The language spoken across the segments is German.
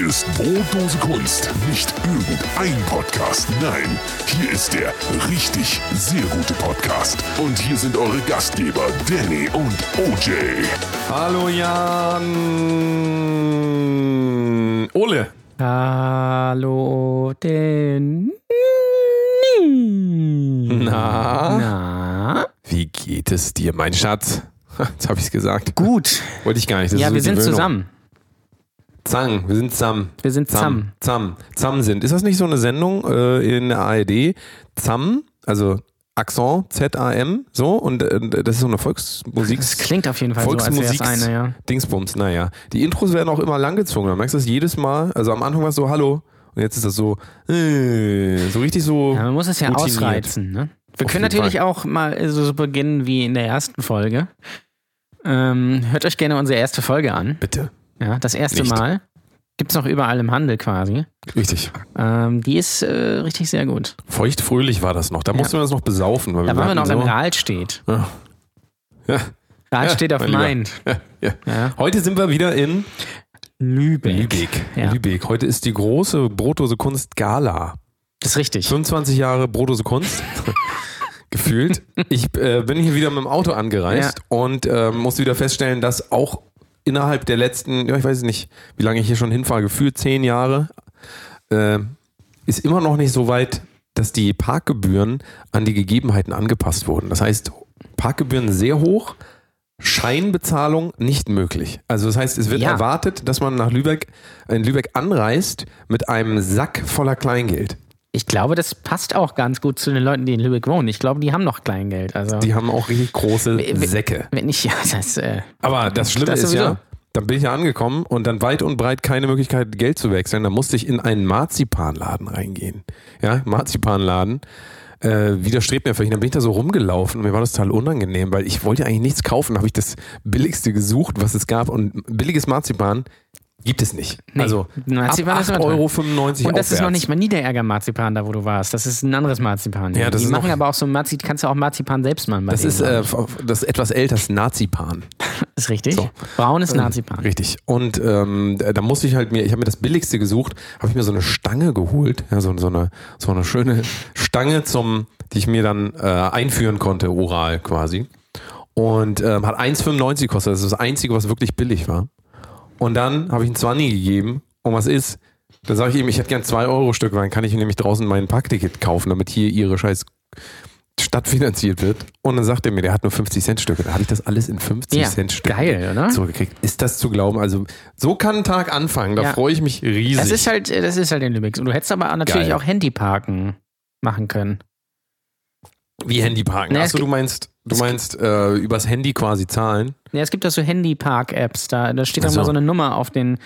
Hier ist Brotdose Kunst. Nicht irgendein Podcast. Nein, hier ist der richtig sehr gute Podcast. Und hier sind eure Gastgeber Danny und OJ. Hallo Jan. Ole. Hallo, denn. Na? Na? Wie geht es dir, mein Schatz? Jetzt habe ich es gesagt. Gut. Wollte ich gar nicht. Das ja, ist so wir sind Gewöhnung. zusammen. Zang, wir sind zusammen. Wir sind Zam. Zam. Zam sind. Ist das nicht so eine Sendung äh, in der ARD? Zam, also Accent, Z-A-M, so. Und äh, das ist so eine Volksmusik. Das klingt auf jeden Fall so, als es eine, ja. Dingsbums, naja. Die Intros werden auch immer langgezogen. Man merkst du das jedes Mal. Also am Anfang war es so, hallo. Und jetzt ist das so, äh, so richtig so. ja. Man muss es ja routiniert. ausreizen, ne? Wir Auf können natürlich Fall. auch mal so, so beginnen wie in der ersten Folge. Ähm, hört euch gerne unsere erste Folge an. Bitte. Ja, das erste Nicht. Mal. Gibt's noch überall im Handel quasi. Richtig. Ähm, die ist äh, richtig sehr gut. Feuchtfröhlich war das noch. Da mussten wir das noch besaufen. Weil Da waren wir noch hatten im so, Rahlstedt. Ja. Ja, Rahlstedt auf mein Lieber. Main. ja, ja. Ja. Heute sind wir wieder in Lübeck. Lübeck. Ja. Lübeck. Heute ist die große Brotdose Kunst Gala. Das ist richtig. 25 Jahre Brotdose Kunst. Gefühlt. Ich äh, bin hier wieder mit dem Auto angereist und äh, muss wieder feststellen, dass auch innerhalb der letzten, ja, ich weiß nicht, wie lange ich hier schon hinfahre, gefühlt zehn Jahre, äh, ist immer noch nicht so weit, dass die Parkgebühren an die Gegebenheiten angepasst wurden. Das heißt, Parkgebühren sehr hoch, Scheinbezahlung nicht möglich. Also das heißt, es wird Ja. erwartet, dass man nach Lübeck, in Lübeck anreist mit einem Sack voller Kleingeld. Ich glaube, das passt auch ganz gut zu den Leuten, die in Lübeck wohnen. Ich glaube, die haben noch Kleingeld. Also, Die haben auch richtig große Säcke. wenn ich, ja, das, äh, Aber das Schlimme Das ist sowieso. ja, dann bin ich ja angekommen und dann weit und breit keine Möglichkeit, Geld zu wechseln. Da musste ich in einen Marzipanladen reingehen. Ja, Marzipanladen. Äh, widerstrebt mir vielleicht. Dann bin ich da so rumgelaufen und mir war das total unangenehm, weil ich wollte eigentlich nichts kaufen. Da habe ich das Billigste gesucht, was es gab. Und billiges Marzipan gibt es nicht. Nee, also Marzipan ab ist immer teuer. 8,95 Euro und das ist noch aufwärts. nicht mal Niederärger Marzipan, da wo du warst. Das ist ein anderes Marzipan. Ja, das die ist machen aber auch so Marzipan, kannst du auch Marzipan selbst machen. bei Das ist, äh, das etwas älteres Nazipan. ist richtig. so. Braunes Marzipan. Richtig. Und ähm, da da musste ich halt mir, ich habe mir das Billigste gesucht, habe ich mir so eine Stange geholt, ja, so, so, eine, so eine schöne Stange, zum, die ich mir dann äh, einführen konnte, oral quasi. Und ähm, hat 1,95 gekostet. Das ist das Einzige, was wirklich billig war. Und dann habe ich einen 20 gegeben. Und was ist? Dann sage ich ihm, ich hätte gern 2 Euro Stück, weil dann kann ich nämlich draußen mein Parkticket kaufen, damit hier ihre scheiß Stadt finanziert wird. Und dann sagt er mir, der hat nur 50 Cent Stücke. Da habe ich das alles in 50 Ja, Cent Stücken geil, oder? zurückgekriegt. Ist das zu glauben? Also so kann ein Tag anfangen. Da Ja. freue ich mich riesig. Das ist halt, das ist halt in Lübeck. Und du hättest aber natürlich Geil. auch Handyparken machen können. Wie Handyparken. Naja, Achso, du meinst, du meinst äh, übers Handy quasi zahlen. Ja, es gibt auch so Handypark-Apps, da, da steht auch so. mal so eine Nummer auf den,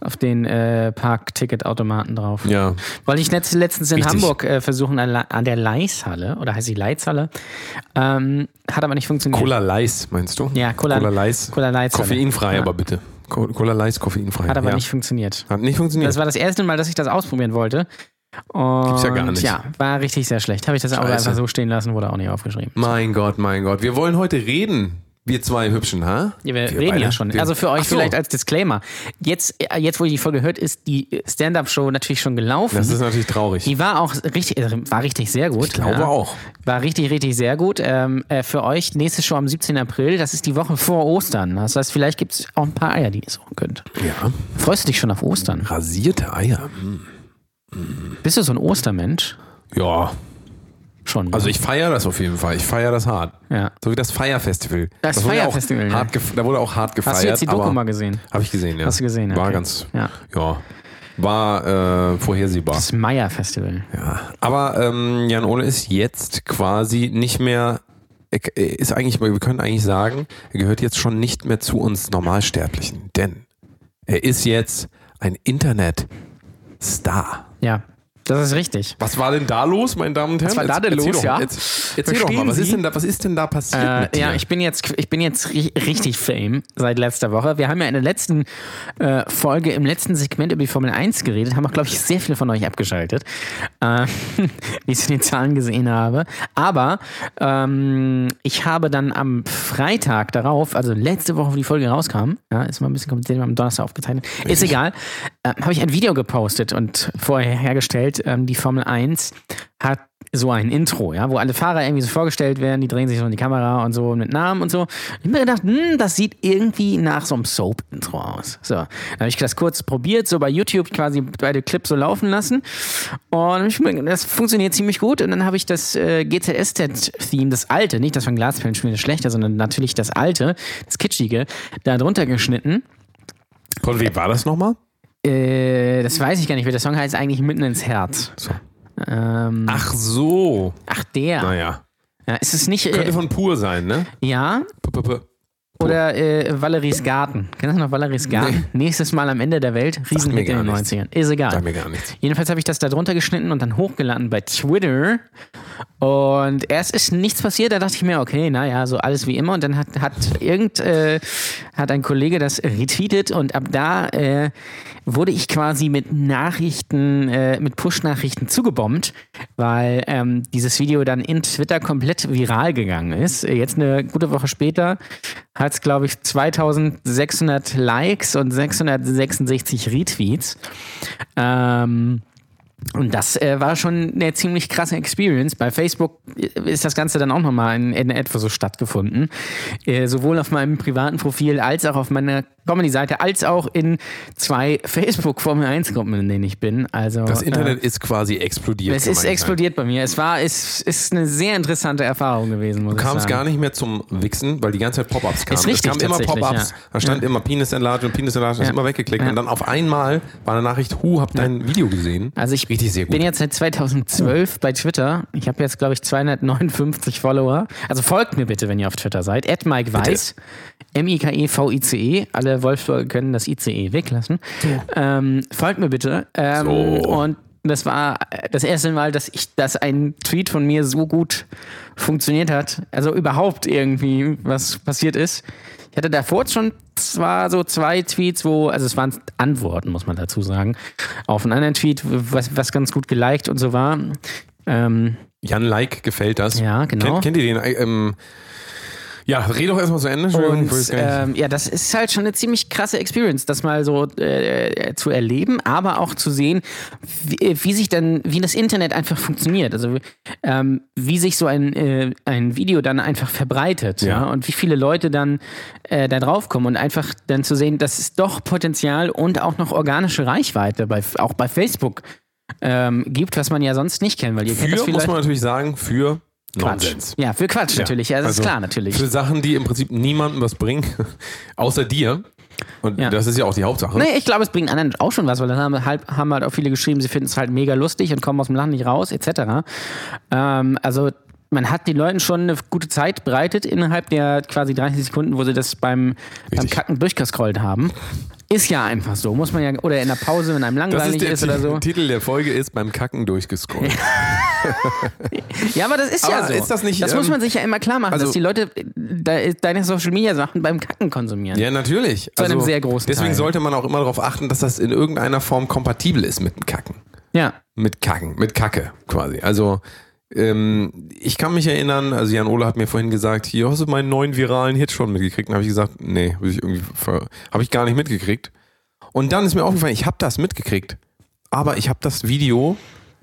auf den äh, Parkticketautomaten drauf. Ja. Weil ich letzt, letztens in Richtig. Hamburg äh, versuchen an, an der Leishalle, oder heißt sie Leitzhalle, ähm, hat aber nicht funktioniert. Cola Leis, meinst du? Ja, Cola- Cola Leis. Cola Leishalle. Koffeinfrei, Ja. aber bitte. Co- Cola Leis, koffeinfrei. Hat aber ja. nicht funktioniert. Hat nicht funktioniert. Das war das erste Mal, dass ich das ausprobieren wollte. Und Gibt's ja gar nicht. Ja, war richtig sehr schlecht. Habe ich das aber Scheiße. einfach so stehen lassen, wurde auch nicht aufgeschrieben. mein Gott, mein Gott. Wir wollen heute reden. Wir zwei Hübschen, ha? Ja, wir, Wir reden beide? ja schon. Also für euch so. vielleicht als Disclaimer. Jetzt, äh, jetzt, wo ihr die Folge hört, ist die Stand-Up-Show natürlich schon gelaufen. Das ist natürlich traurig. Die war auch richtig, äh, war richtig sehr gut. Ich glaube ja. auch. War richtig, richtig sehr gut. Ähm, äh, für euch nächste Show am 17. April. Das ist die Woche vor Ostern. Das heißt, vielleicht gibt es auch ein paar Eier, die ihr suchen könnt. Ja. Freust du dich schon auf Ostern? Rasierte Eier. Hm. Bist du so ein Ostermensch? Ja. Schon. Also ich feiere das auf jeden Fall. Ich feiere das hart. ja. So wie das Feierfestival. Das auch Feierfestival, ja. Da wurde auch hart gefeiert. Hast du jetzt die Doku mal gesehen? Habe ich gesehen, ja. Hast du gesehen, War okay. ganz, Ja. ja, war äh, vorhersehbar. Das Meier-Festival. Ja. Aber ähm, Jan Ole ist jetzt quasi nicht mehr, ist eigentlich, wir können eigentlich sagen, er gehört jetzt schon nicht mehr zu uns Normalsterblichen, denn er ist jetzt ein Internet-Star. Ja. Das ist richtig. Was war denn da los, meine Damen und Herren? Was war da denn Erzähl los, doch, ja? Erzähl, erzähl doch mal, was ist, denn da, was ist denn da passiert Äh, mit dir? ja, ich bin jetzt, ich bin jetzt ri richtig fame seit letzter Woche. Wir haben ja in der letzten äh, Folge, im letzten Segment über die Formel 1 geredet, haben auch, glaube ich, sehr viele von euch abgeschaltet, äh, wie ich es in den Zahlen gesehen habe. Aber ähm, ich habe dann am Freitag darauf, also letzte Woche, wo die Folge rauskam, ja, ist mal ein bisschen kompliziert, wir haben am Donnerstag aufgezeichnet, ist egal, äh, habe ich ein Video gepostet und vorher hergestellt, ähm, die Formel 1 hat so ein Intro, ja, wo alle Fahrer irgendwie so vorgestellt werden, die drehen sich so in die Kamera und so mit Namen und so. Ich habe mir gedacht, hm, das sieht irgendwie nach so einem Soap-Intro aus. So, dann habe ich das kurz probiert, so bei YouTube quasi beide Clips so laufen lassen und ich das funktioniert ziemlich gut und dann habe ich das äh, GZSZ-Theme, das alte, nicht das von Glasperlenspiel, das schlechte, sondern natürlich das alte, das kitschige, da drunter geschnitten. Von wem war das nochmal? Äh, das weiß ich gar nicht, wie der Song heißt, eigentlich mitten ins Herz. So. Ähm, Ach so. ach, der. Naja. Ja, ist es nicht. Könnte Äh, von pur sein, ne? ja, P -p -p. Oder äh, Valeries Garten. Kennst du noch Valeries Garten? Nächstes Mal am Ende der Welt. Riesenhit in den nichts. 90ern. Ist egal. Sag mir gar nichts. Jedenfalls habe ich das da drunter geschnitten und dann hochgeladen bei Twitter. Und erst ist nichts passiert. Da dachte ich mir, okay, naja, so alles wie immer. Und dann hat, hat irgend äh, hat ein Kollege das retweetet und ab da äh, wurde ich quasi mit Nachrichten, äh, mit Push-Nachrichten zugebombt, weil ähm, dieses Video dann in Twitter komplett viral gegangen ist. Jetzt eine gute Woche später hat es, glaube ich, 2600 Likes und 666 Retweets. Ähm, und das äh, war schon eine ziemlich krasse Experience. Bei Facebook ist das Ganze dann auch nochmal in, in etwa so stattgefunden. Äh, sowohl auf meinem privaten Profil als auch auf meiner Comedy-Seite, als auch in zwei Facebook-Formel-1-Gruppen, in denen ich bin. Also, Das Internet Äh, ist quasi explodiert. es ist explodiert bei mir. Es war, es ist eine sehr interessante Erfahrung gewesen, muss Du kamst gar nicht mehr zum Wichsen, weil die ganze Zeit Pop-Ups kamen. Ist richtig, es kamen immer Pop-Ups, ja. da stand immer Penis Enlarge und Penis Enlarge, hast Ja. immer weggeklickt Ja. und dann auf einmal war eine Nachricht, hu, hab dein Video gesehen. Also ich Richtig sehr gut. bin jetzt seit 2012 bei Twitter. Ich habe jetzt, glaube ich, 259 Follower. Also folgt mir bitte, wenn ihr auf Twitter seid. At Mike Weiß. M-I-K-E-V-I-C-E. E. Wolfsburger können das ICE weglassen. Ähm, folgt mir bitte. Ähm, So. Und das war das erste Mal, dass ich, dass ein Tweet von mir so gut funktioniert hat. Also überhaupt irgendwie was passiert ist. Ich hatte davor schon zwar so zwei Tweets, wo, also es waren Antworten, muss man dazu sagen, auf einen anderen Tweet, was, was ganz gut geliked und so war. Ähm, Jan Like gefällt das. Ja, genau. Kennt, kennt ihr den? Äh, Ähm, ja, red doch erstmal zu Ende. Und ähm, ja, das ist halt schon eine ziemlich krasse Experience, das mal so äh, zu erleben, aber auch zu sehen, wie, wie sich dann, wie das Internet einfach funktioniert. Also ähm, wie sich so ein, äh, ein Video dann einfach verbreitet ja. Ja. und wie viele Leute dann äh, da drauf kommen und einfach dann zu sehen, dass es doch Potenzial und auch noch organische Reichweite bei, auch bei Facebook ähm, gibt, was man ja sonst nicht kennt, weil ihr kennt das für, vielleicht. muss man natürlich sagen, für Quatsch. Nonsens. Ja, für Quatsch natürlich. Ja, das Also ist klar natürlich. Für Sachen, die im Prinzip niemandem was bringen, außer dir. Und Ja. das ist ja auch die Hauptsache. Nee, ich glaube, es bringt anderen auch schon was, weil dann haben halt, haben halt auch viele geschrieben, sie finden es halt mega lustig und kommen aus dem Land nicht raus, etc. Ähm, also man hat den Leuten schon eine gute Zeit bereitet innerhalb der quasi 30 Sekunden, wo sie das beim, beim. Kacken durchgescrollt haben. Ist ja einfach so, muss man ja, oder in der Pause, wenn einem langweilig ist der ist, oder so. Titel der Folge ist beim Kacken durchgescrollt. Ja, aber das ist ja Aber so. ist das nicht, das muss ähm, man sich ja immer klar machen, also- dass die Leute de deine Social Media Sachen beim Kacken konsumieren. Ja, natürlich. Also Zu einem sehr großen Deswegen Teil. sollte man auch immer darauf achten, dass das in irgendeiner Form kompatibel ist mit dem Kacken. ja. Mit Kacken, mit Kacke quasi. Also ähm, ich kann mich erinnern, also Jan Ole hat mir vorhin gesagt, hier hast du meinen neuen viralen Hit schon mitgekriegt. Dann habe ich gesagt, nee, habe ich habe ich gar nicht mitgekriegt. Und dann ist mir aufgefallen, ich habe das mitgekriegt, aber ich habe das Video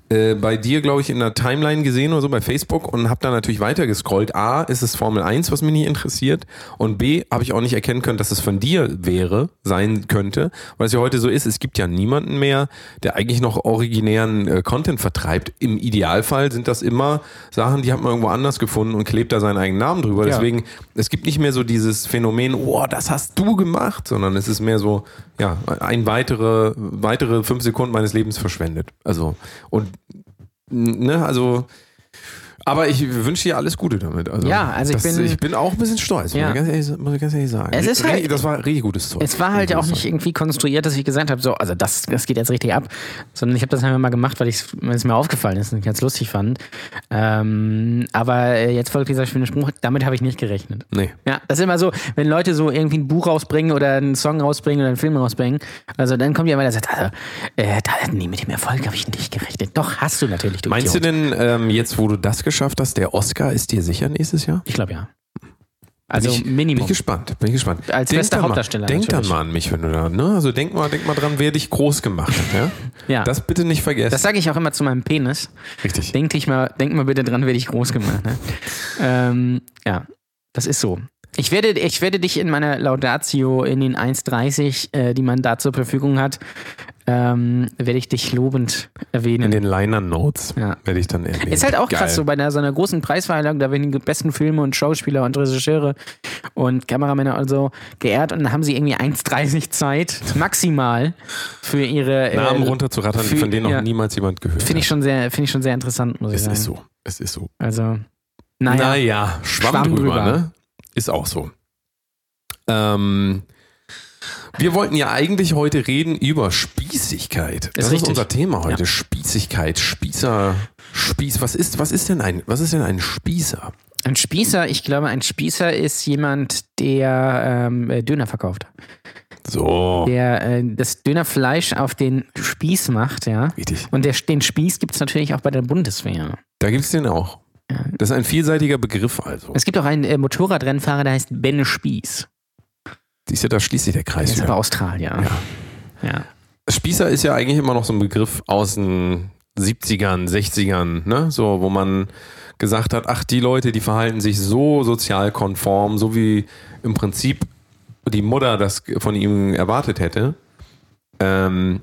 äh, bei dir, glaube ich, in der Timeline gesehen oder so bei Facebook und habe dann natürlich weiter gescrollt. A, ist es Formel 1, was mich nicht interessiert und B, habe ich auch nicht erkennen können, dass es von dir wäre, sein könnte, weil es ja heute so ist, es gibt ja niemanden mehr, der eigentlich noch originären äh, Content vertreibt. Im Idealfall sind das immer Sachen, die hat man irgendwo anders gefunden und klebt da seinen eigenen Namen drüber. Ja. Deswegen, es gibt nicht mehr so dieses Phänomen, oh, das hast du gemacht, sondern es ist mehr so, ja, ein weitere, weitere fünf Sekunden meines Lebens verschwendet. Also, und, ne, also, Aber ich wünsche dir alles Gute damit. Also, Ja, also ich das, bin- ich bin auch ein bisschen stolz, Ja. muss, ich ganz ehrlich, muss ich ganz ehrlich sagen. Es ist Richtig- halt- das war richtig gutes Zeug. Es war halt Richtig auch nicht Zeug. irgendwie konstruiert, dass ich gesagt habe, so, also das, das geht jetzt richtig ab, sondern ich habe das einfach mal gemacht, weil es mir aufgefallen ist und ich ganz lustig fand. Ähm, aber äh, jetzt folgt dieser schöne Spruch, damit habe ich nicht gerechnet. Nee. Ja, das ist immer so, wenn Leute so irgendwie ein Buch rausbringen oder einen Song rausbringen oder einen Film rausbringen, also dann kommt ja immer der sagt, also, äh, da, nee, mit dem Erfolg habe ich nicht gerechnet. Doch, hast du natürlich, du Meinst du Idiot. denn, ähm, jetzt wo du das geschafft hast, der Oscar ist dir sicher nächstes Jahr? Ich glaube ja. Also bin ich, Bin Minimum. ich gespannt, bin ich gespannt. Als Denk bester dann mal- Hauptdarsteller Denk dann natürlich. mal an mich, wenn du da, ne? Also denk mal, denk mal dran, wer dich groß gemacht hat, ja? Ja. Das bitte nicht vergessen. Das sage ich auch immer zu meinem Penis. Richtig. Denk, dich mal, denk mal bitte dran, wer dich groß gemacht hat. ähm, ja, das ist so. Ich werde, ich werde dich in meiner Laudatio in den 1,30, äh, die man da zur Verfügung hat, ähm, werde ich dich lobend erwähnen. In den Liner Notes Ja. werde ich dann erwähnen. Ist halt auch Geil. krass, so bei einer, so einer großen Preisverleihung, da werden die besten Filme und Schauspieler und Regisseure und Kameramänner und so geehrt und dann haben sie irgendwie 1,30 Zeit, maximal, für ihre äh, Namen runterzurattern, für- von denen noch ja. niemals jemand gehört Finde ich hat. schon sehr, finde ich schon sehr interessant, muss ich Es sagen. ist so. Es ist so. Also, naja. Naja, Schwamm, Schwamm drüber, drüber. ne? Ist auch so. Ähm, wir wollten ja eigentlich heute reden über Spießigkeit. Das ist, richtig. unser Thema heute. Ja. Spießigkeit, Spießer, Spieß. Was ist, was ist denn ein, was ist denn ein Spießer? Ein Spießer, ich glaube, ein Spießer ist jemand, der ähm, äh, Döner verkauft. So. Der äh, das Dönerfleisch auf den Spieß macht, ja. Richtig. Und der, den Spieß gibt es natürlich auch bei der Bundeswehr. Da gibt es den auch. Das ist ein vielseitiger Begriff also. Es gibt auch einen äh, Motorradrennfahrer, der heißt Ben Spieß. Siehst du, da schließt sich der Kreis ist aber. Australier. Ja. ja. Spießer ist ja eigentlich immer noch so ein Begriff aus den 70ern, 60ern, ne? So, wo man gesagt hat, ach, die Leute, die verhalten sich so sozial konform, so wie im Prinzip die Mutter das von ihm erwartet hätte. Ähm,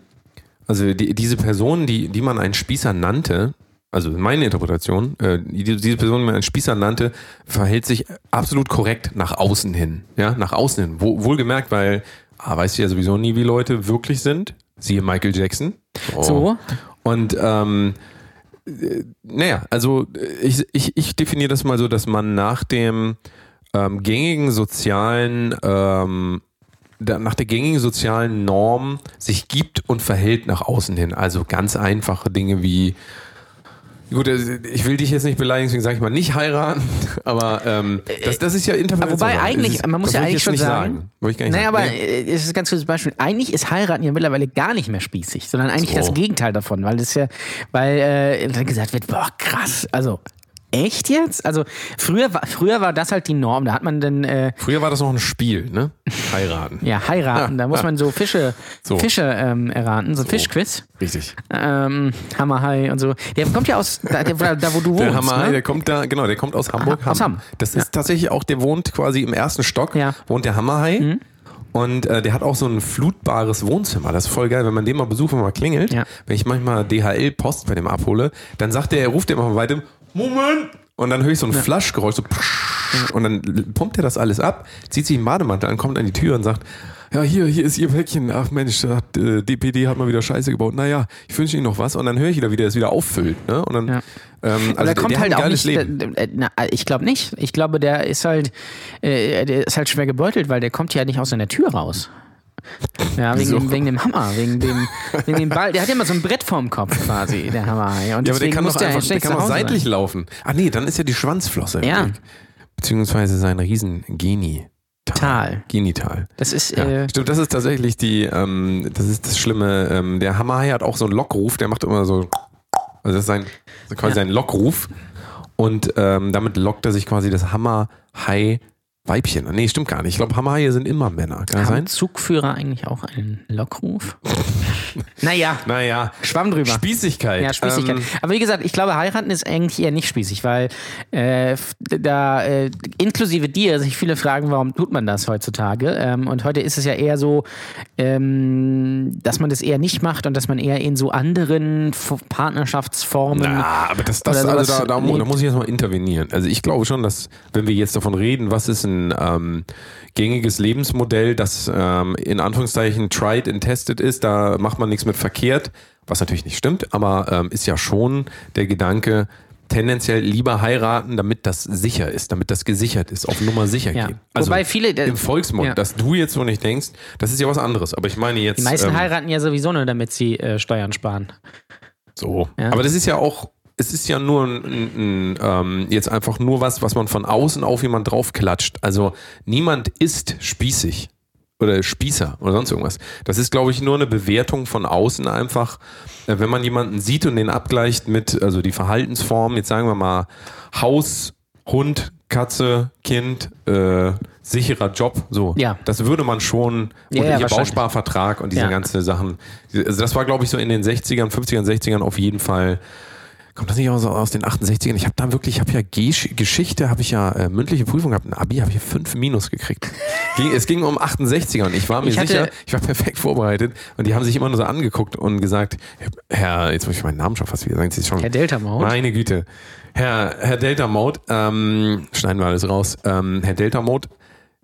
also die, diese Person, die, die man einen Spießer nannte, also meine Interpretation, äh, die, diese Person, die man einen Spießer nannte, verhält sich absolut korrekt nach außen hin. Ja, nach außen hin. Wo, wohlgemerkt, weil, ah, weißt du ja sowieso nie, wie Leute wirklich sind. Siehe Michael Jackson. Oh. So, Und ähm, äh, naja, also ich, ich, ich definiere das mal so, dass man nach dem ähm, gängigen sozialen, ähm, nach der gängigen sozialen Norm sich gibt und verhält nach außen hin. Also ganz einfache Dinge wie Gut, äh, ich will dich jetzt nicht beleidigen, deswegen sage ich mal nicht heiraten, aber ähm, das, das ist ja Interpretation. wobei eigentlich- ist- man muss ja eigentlich schon sagen- Wollte ich gar nicht naja, sagen. aber äh, es ist ein ganz gutes Beispiel. Eigentlich ist heiraten ja mittlerweile gar nicht mehr spießig, sondern eigentlich So. das Gegenteil davon, weil das ja, weil äh, dann gesagt wird, boah, krass, also echt jetzt? Also früher war, früher war das halt die Norm, da hat man dann äh, Früher war das noch ein Spiel, ne? Heiraten. ja heiraten, Ja, da muss ja. man so Fische, So. Fische ähm, erraten, so ein Fischquiz, Richtig. ähm, Hammerhai und so. Der kommt ja aus da, der, da wo du wohnst, Der Hammer, ne? der kommt da, genau, der kommt aus Hamburg. Ah, aus Hamm. Das ist tatsächlich auch, der wohnt quasi im ersten Stock, Ja. Mhm. wohnt der Hammerhai. Und äh, der hat auch so ein flutbares Wohnzimmer. Das ist voll geil, wenn man den mal besucht, wenn man mal klingelt. Ja. Wenn ich manchmal DHL-Post bei dem abhole, dann sagt der, er ruft der mal von weitem, Moment! Und dann höre ich so ein Flaschgeräusch, so und dann pumpt er das alles ab, zieht sich einen Bademantel an, kommt an die Tür und sagt, ja, hier, hier ist Ihr Päckchen. Ach Mensch, hat, äh, DPD hat mal wieder Scheiße gebaut. Naja, ich wünsche Ihnen noch was. Und dann höre ich wieder, wie der es wieder auffüllt. Ne? Und dann, Ja. ähm, also Aber der kommt der halt auch nicht. Leben. äh, äh, na, ich glaube nicht. Ich glaube, der ist halt, äh, der ist halt schwer gebeutelt, weil der kommt ja nicht aus seiner Tür raus. Ja, wegen, dem, wegen dem Hammer, wegen dem, wegen dem Ball. Der hat ja immer so ein Brett vorm Kopf quasi, der Hammer. Und Ja, aber der kann doch einfach, der kann auch seitlich sein. laufen. Ah nee, dann ist ja die Schwanzflosse. Ja. Weg. Beziehungsweise sein riesen Geni. Tal. Genital. Das ist, Ja, äh, stimmt, das ist tatsächlich die, ähm, das ist das Schlimme. Ähm, der Hammerhai hat auch so einen Lockruf, der macht immer so, also das ist sein, quasi Ja. sein Lockruf. Und ähm, damit lockt er sich quasi das Hammerhai Weibchen. Nee, stimmt gar nicht. Ich glaube, Hammerhaie sind immer Männer. Kann haben sein? Zugführer eigentlich auch einen Lockruf? naja, Naja. Schwamm drüber. Spießigkeit. Ja, Spießigkeit. Ähm, Aber wie gesagt, ich glaube, heiraten ist eigentlich eher nicht spießig, weil äh, da äh, inklusive dir sich viele fragen, warum tut man das heutzutage? Ähm, und heute ist es ja eher so, ähm, dass man das eher nicht macht und dass man eher in so anderen Partnerschaftsformen. Na, aber das, das also da, da, da muss ich jetzt mal intervenieren. Also ich glaube schon, dass wenn wir jetzt davon reden, was ist ein ähm, gängiges Lebensmodell, das ähm, in Anführungszeichen tried and tested ist, da macht man nichts mit verkehrt, was natürlich nicht stimmt, aber ähm, ist ja schon der Gedanke, tendenziell lieber heiraten, damit das sicher ist, damit das gesichert ist, auf Nummer sicher Ja. gehen. Also Wobei viele- im Volksmund, Ja. dass du jetzt so nicht denkst, das ist ja was anderes. Aber ich meine jetzt Die meisten ähm, heiraten ja sowieso nur, damit sie äh, Steuern sparen. so. Ja. Aber das ist ja auch, es ist ja nur ein, ein, ein, ähm, jetzt einfach nur was, was man von außen auf jemand draufklatscht. Also niemand ist spießig oder Spießer oder sonst irgendwas. Das ist, glaube ich, nur eine Bewertung von außen einfach. Äh, Wenn man jemanden sieht und den abgleicht mit, also die Verhaltensform, jetzt sagen wir mal Haus, Hund, Katze, Kind, äh, sicherer Job, so. Ja. Das würde man schon, Ja, und ja, hier wahrscheinlich. Bausparvertrag und diese Ja. ganzen Sachen. Also das war, glaube ich, so in den 60ern, 50ern, 60ern auf jeden Fall. Kommt das nicht aus, aus den 68ern? Ich habe da wirklich, ich habe ja Gesch Geschichte, habe ich ja äh, mündliche Prüfung gehabt, ein Abi habe ich fünf Minus gekriegt. Ging, es ging um 68er und ich war mir Ich sicher, ich war perfekt vorbereitet und die haben sich immer nur so angeguckt und gesagt, Herr, jetzt muss ich meinen Namen schon fast wieder sagen, Sie schon. Herr Delta Mode. Meine Güte. Herr, Herr Delta Mode, ähm, schneiden wir alles raus. Ähm, Herr Delta Mode,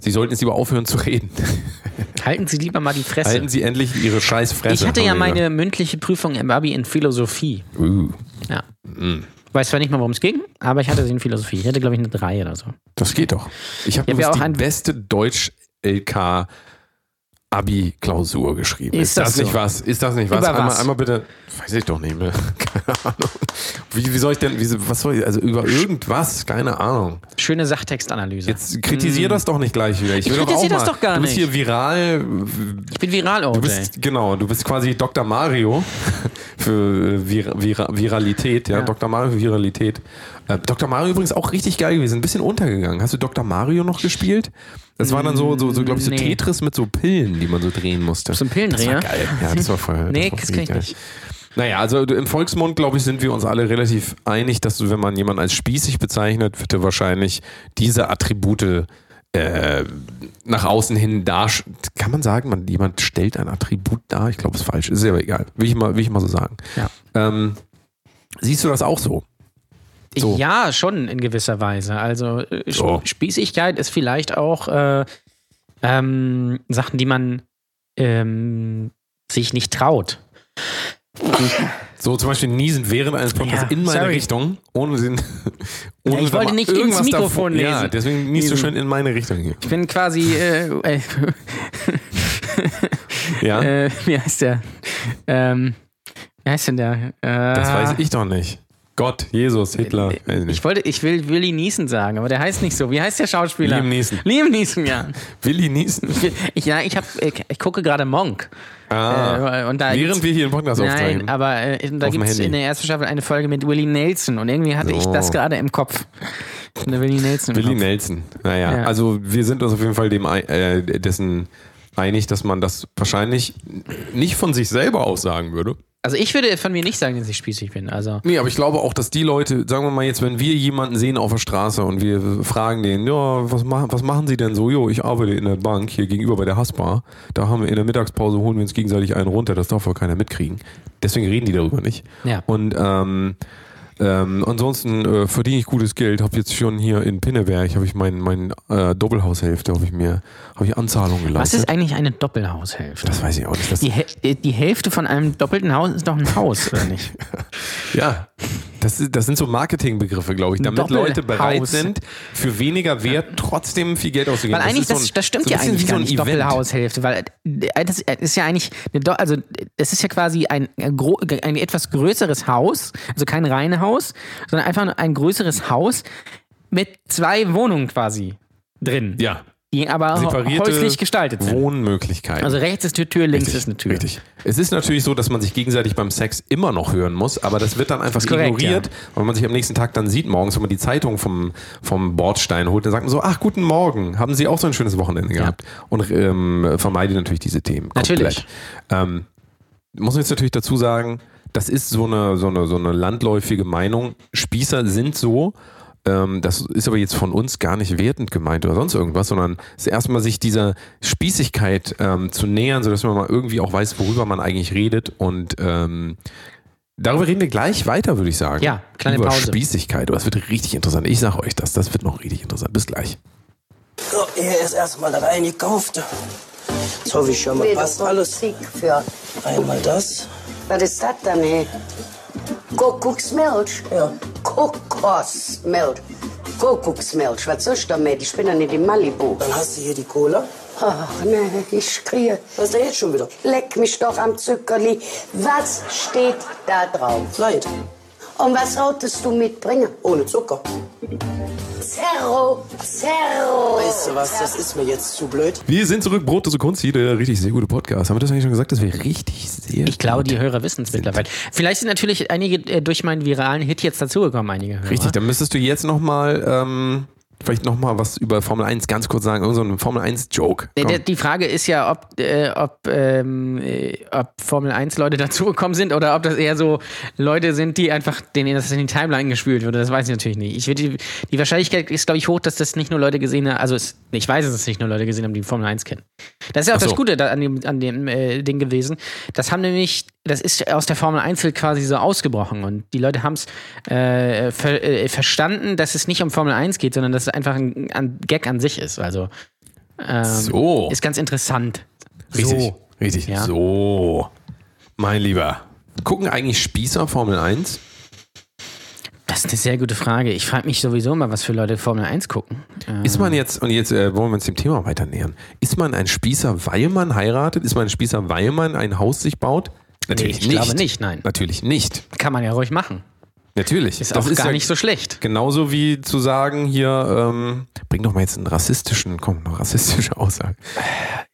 Sie sollten jetzt lieber aufhören zu reden. Halten Sie lieber mal die Fresse. Halten Sie endlich Ihre scheiß Fresse. ich hatte ja meine mündliche Prüfung im Abi in Philosophie. gesagt. Uh, Ja. Ich weiß zwar nicht mal, worum es ging, aber ich hatte sie in Philosophie. Ich hatte, glaube ich, eine 3 oder so. das geht doch. Ich habe hab ja auch die ein- beste Deutsch-LK Abi-Klausur geschrieben. Ist das so? nicht was? Ist das nicht was? Über einmal, was? einmal bitte. Weiß ich doch nicht mehr. Keine Ahnung. Wie, wie soll ich denn, wie, was soll ich, also über irgendwas? Keine Ahnung. Schöne Sachtextanalyse. Jetzt kritisier das doch nicht gleich wieder. Ich, will Ich doch auch kritisier das mal, doch gar Du bist nicht. hier viral. ich bin viral, Du OJ. bist, genau, du bist quasi Dr. Mario für äh, Vir Vir Viralität, ja? Ja. Dr. Mario für Viralität. Äh, Dr. Mario übrigens auch richtig geil gewesen, ein bisschen untergegangen. Hast du Dr. Mario noch gespielt? Das war dann so, so, so glaube ich, so Nee. Tetris mit so Pillen, die man so drehen musste. So ein Pillendreher? Das war geil. Ja, das war voll. Nee, war das kenn ich nicht. Naja, also im Volksmund, glaube ich, sind wir uns alle relativ einig, dass du, wenn man jemanden als spießig bezeichnet, wird er wahrscheinlich diese Attribute äh, nach außen hin dar. Kann man sagen, man, jemand stellt ein Attribut dar? Ich glaube, es ist falsch. Ist aber egal. Will ich mal, will ich mal so sagen. Ja. Ähm, siehst du das auch so? So. Ja, schon in gewisser Weise. Also äh, So. Spießigkeit ist vielleicht auch äh, ähm, Sachen, die man ähm, sich nicht traut. So zum Beispiel niesen während eines Podcasts Ja, in meine sorry. Richtung, ohne den. Ohne Ja, ich wollte nicht ins Mikrofon Ja, lesen. deswegen niest du schön in meine Richtung hier. Ich bin quasi, äh, äh, Ja, äh, wie heißt der? Ähm, wie heißt denn der? Äh, das weiß ich doch nicht. Gott, Jesus, Hitler. Weiß nicht. Ich wollte, ich will Willi Niesen sagen, aber der heißt nicht so. Wie heißt der Schauspieler? Liam Neeson. Liam Neeson, ja. Willi Niesen. Ich, ja, ich, hab, ich, ich gucke gerade Monk. Ah, Äh, und da während wir hier den Podcast aufzeichnen. Nein, aber äh, da gibt es in der ersten Staffel eine Folge mit Willie Nelson und irgendwie hatte ich Oh. das gerade im Kopf. Willie Nelson. im Willi Kopf. Nelson. Naja, Ja. also wir sind uns auf jeden Fall dem äh, dessen einig, dass man das wahrscheinlich nicht von sich selber aus sagen würde. Also ich würde von mir nicht sagen, dass ich spießig bin. Also Nee, aber ich glaube auch, dass die Leute, sagen wir mal jetzt, wenn wir jemanden sehen auf der Straße und wir fragen den, ja, was, machen, was machen Sie denn so? Jo, ich arbeite in der Bank hier gegenüber bei der Haspa. Da haben wir in der Mittagspause, holen wir uns gegenseitig einen runter, das darf wohl keiner mitkriegen. Deswegen reden die darüber nicht. Ja. Und ähm, ähm, ansonsten äh, verdiene ich gutes Geld. Habe jetzt schon hier in Pinneberg, habe ich mein, mein äh, Doppelhaushälfte, habe ich mir, habe ich Anzahlung geleistet. was ist eigentlich eine Doppelhaushälfte? das weiß ich auch nicht. Die, Häl- die Hälfte von einem doppelten Haus ist doch ein Haus, oder nicht? Ja, das, ist, das sind so Marketingbegriffe, glaube ich, damit. Leute bereit sind, für weniger Wert trotzdem viel Geld auszugeben. Weil eigentlich, ist so das, ein- das stimmt so ja eigentlich gar so ein nicht, Event. Doppelhaushälfte, weil äh, das ist ja eigentlich, eine also es ist ja quasi ein, äh, ein etwas größeres Haus, also kein reines Haus, sondern einfach ein größeres Haus mit zwei Wohnungen quasi drin, Ja, die aber häuslich gestaltet sind. Wohnmöglichkeiten. Also rechts ist die Tür, links Richtig, ist eine Tür. Richtig. Es ist natürlich so, dass man sich gegenseitig beim Sex immer noch hören muss, aber das wird dann einfach korrekt, ignoriert, ja. weil man sich am nächsten Tag dann sieht, morgens, wenn man die Zeitung vom, vom Bordstein holt, dann sagt man so, ach, guten Morgen, haben Sie auch so ein schönes Wochenende gehabt? Und ähm, vermeide natürlich diese Themen. Komplett. Natürlich. Ähm, muss man jetzt natürlich dazu sagen, das ist so eine, so eine, so eine landläufige Meinung. Spießer sind so, das ist aber jetzt von uns gar nicht wertend gemeint oder sonst irgendwas, sondern es ist erstmal sich dieser Spießigkeit ähm, zu nähern, sodass man mal irgendwie auch weiß, worüber man eigentlich redet und ähm, Darüber reden wir gleich weiter, würde ich sagen. Ja, kleine Über Pause. Spießigkeit. Oh, Das wird richtig interessant. Ich sage euch das. Das wird noch richtig interessant. Bis gleich. So, hier ist erstmal reingekauft. So wie schon mal passt alles. Für. Einmal das. Was ist das denn, hey? Kuckucksmilch? Ja. Kuckucksmilch. Kokosmilch. Kuckucksmilch. Was soll ich damit? Ich bin ja nicht in Malibu. Dann hast du hier die Cola. Ach, nee, ich kriege. Was ist denn jetzt schon wieder? Leck mich doch am Zuckerli. Was steht da drauf? Leid. Und was solltest du mitbringen? Ohne Zucker. Zerro, Zerro. Weißt du was, das ist mir jetzt zu blöd. Wir sind zurück, Brotlose Kunst, hier der richtig sehr gute Podcast. Haben wir das eigentlich schon gesagt, dass wir richtig sehr Ich glaube, die Hörer wissen es mittlerweile. Vielleicht sind natürlich einige äh, durch meinen viralen Hit jetzt dazugekommen, einige Hörer. Richtig, dann müsstest du jetzt nochmal, ähm, vielleicht nochmal was über Formel 1 ganz kurz sagen. Irgend so ein Formel 1 Joke. Der- Komm. der- Die Frage ist ja, ob, äh, ob, ähm, äh, ob Formel 1 Leute dazugekommen sind oder ob das eher so Leute sind, die einfach denen das in die Timeline gespült wurde. Das weiß ich natürlich nicht. Ich würde die, die Wahrscheinlichkeit ist, glaube ich, hoch, dass das nicht nur Leute gesehen haben. Also es, ich weiß, dass es nicht nur Leute gesehen haben, die Formel 1 kennen. Das ist ja auch so. das Gute an dem, an dem äh, Ding gewesen. Das haben nämlich, das ist aus der Formel 1 Welt quasi so ausgebrochen und die Leute haben es äh, ver, äh, verstanden, dass es nicht um Formel 1 geht, sondern dass es einfach ein, ein Gag an sich ist. Also ähm, So. ist ganz interessant. Richtig, So. richtig. Ja. So, mein Lieber. Gucken eigentlich Spießer Formel 1? Das ist eine sehr gute Frage. Ich frage mich sowieso immer, was für Leute Formel 1 gucken. Ist man jetzt, und jetzt äh, wollen wir uns dem Thema weiter nähern, ist man ein Spießer, weil man heiratet? Ist man ein Spießer, weil man ein Haus sich baut? Natürlich ich nicht. glaube nicht, nein. Natürlich nicht. kann man ja ruhig machen. Natürlich. Ist das auch ist gar ja nicht so schlecht. Genauso wie zu sagen, hier, ähm, bring doch mal jetzt einen rassistischen, komm, eine rassistische Aussage.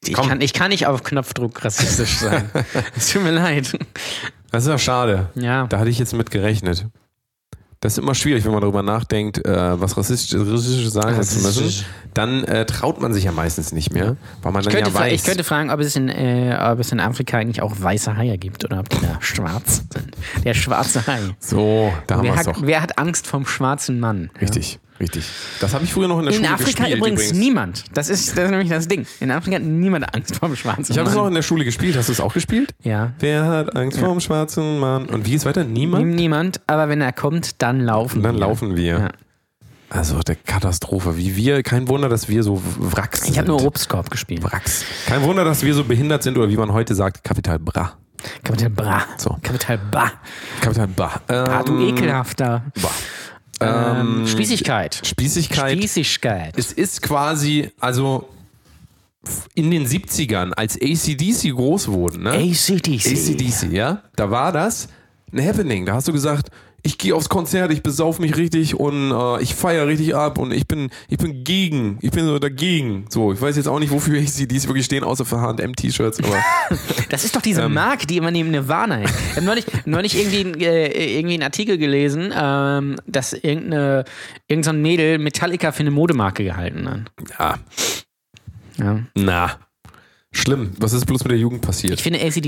Ich Komm. kann, ich kann nicht auf Knopfdruck rassistisch sein. Es tut mir leid. Das ist ja schade. Ja. Da hatte ich jetzt mit gerechnet. Das ist immer schwierig, wenn man darüber nachdenkt, äh, was rassistisch, rassistisch sagen zu müssen. Rassistisch. Dann äh, traut man sich ja meistens nicht mehr, weil man Ich dann könnte, ja weiß. ich könnte fragen, ob es, in, äh, ob es in Afrika eigentlich auch weiße Haie gibt oder ob die da schwarz sind. Der schwarze Hai. so, da haben wir Wer es hat, doch. wer hat Angst vom schwarzen Mann? Richtig, richtig. Das habe ich früher noch in der In Schule Afrika gespielt. übrigens, niemand. Das ist, das ist nämlich das Ding. In Afrika hat niemand Angst vom schwarzen Ich habe es Mann. noch in der Schule gespielt. Hast du es auch gespielt? ja. Wer hat Angst vor dem schwarzen Mann? Und wie geht's weiter? Niemand? Niemand, aber wenn er kommt, dann laufen dann wir. laufen wir. Ja. Also der Katastrophe. Wie wir, kein Wunder, dass wir so Wracks sind. Ich habe nur Obstkorb gespielt. Wracks. Kein Wunder, dass wir so behindert sind oder wie man heute sagt, Kapital Bra. Kapital Bra. So. Kapital Ba. Kapital Bra. Ähm, Ah, du ekelhafter. Bah. Ähm, Spießigkeit. Spießigkeit. Spießigkeit. Es ist quasi, also in den 70ern, als ACDC groß wurden, ne? ACDC. ACDC, ja? Da war das ein Happening. Da hast du gesagt, ich gehe aufs Konzert, ich besauf mich richtig und äh, ich feiere richtig ab und ich bin, ich bin gegen, ich bin so dagegen. So, ich weiß jetzt auch nicht, wofür ACDC wirklich stehen, außer für H&M-T-Shirts, aber Das ist doch diese Ähm. Marke, die immer neben Nirvana hängt. Ich habe neulich, neulich irgendwie, äh, irgendwie einen Artikel gelesen, ähm, dass irgendeine, irgendein so Mädel Metallica für eine Modemarke gehalten hat. ja, Ja. na, schlimm. Was ist bloß mit der Jugend passiert? Ich finde ACDC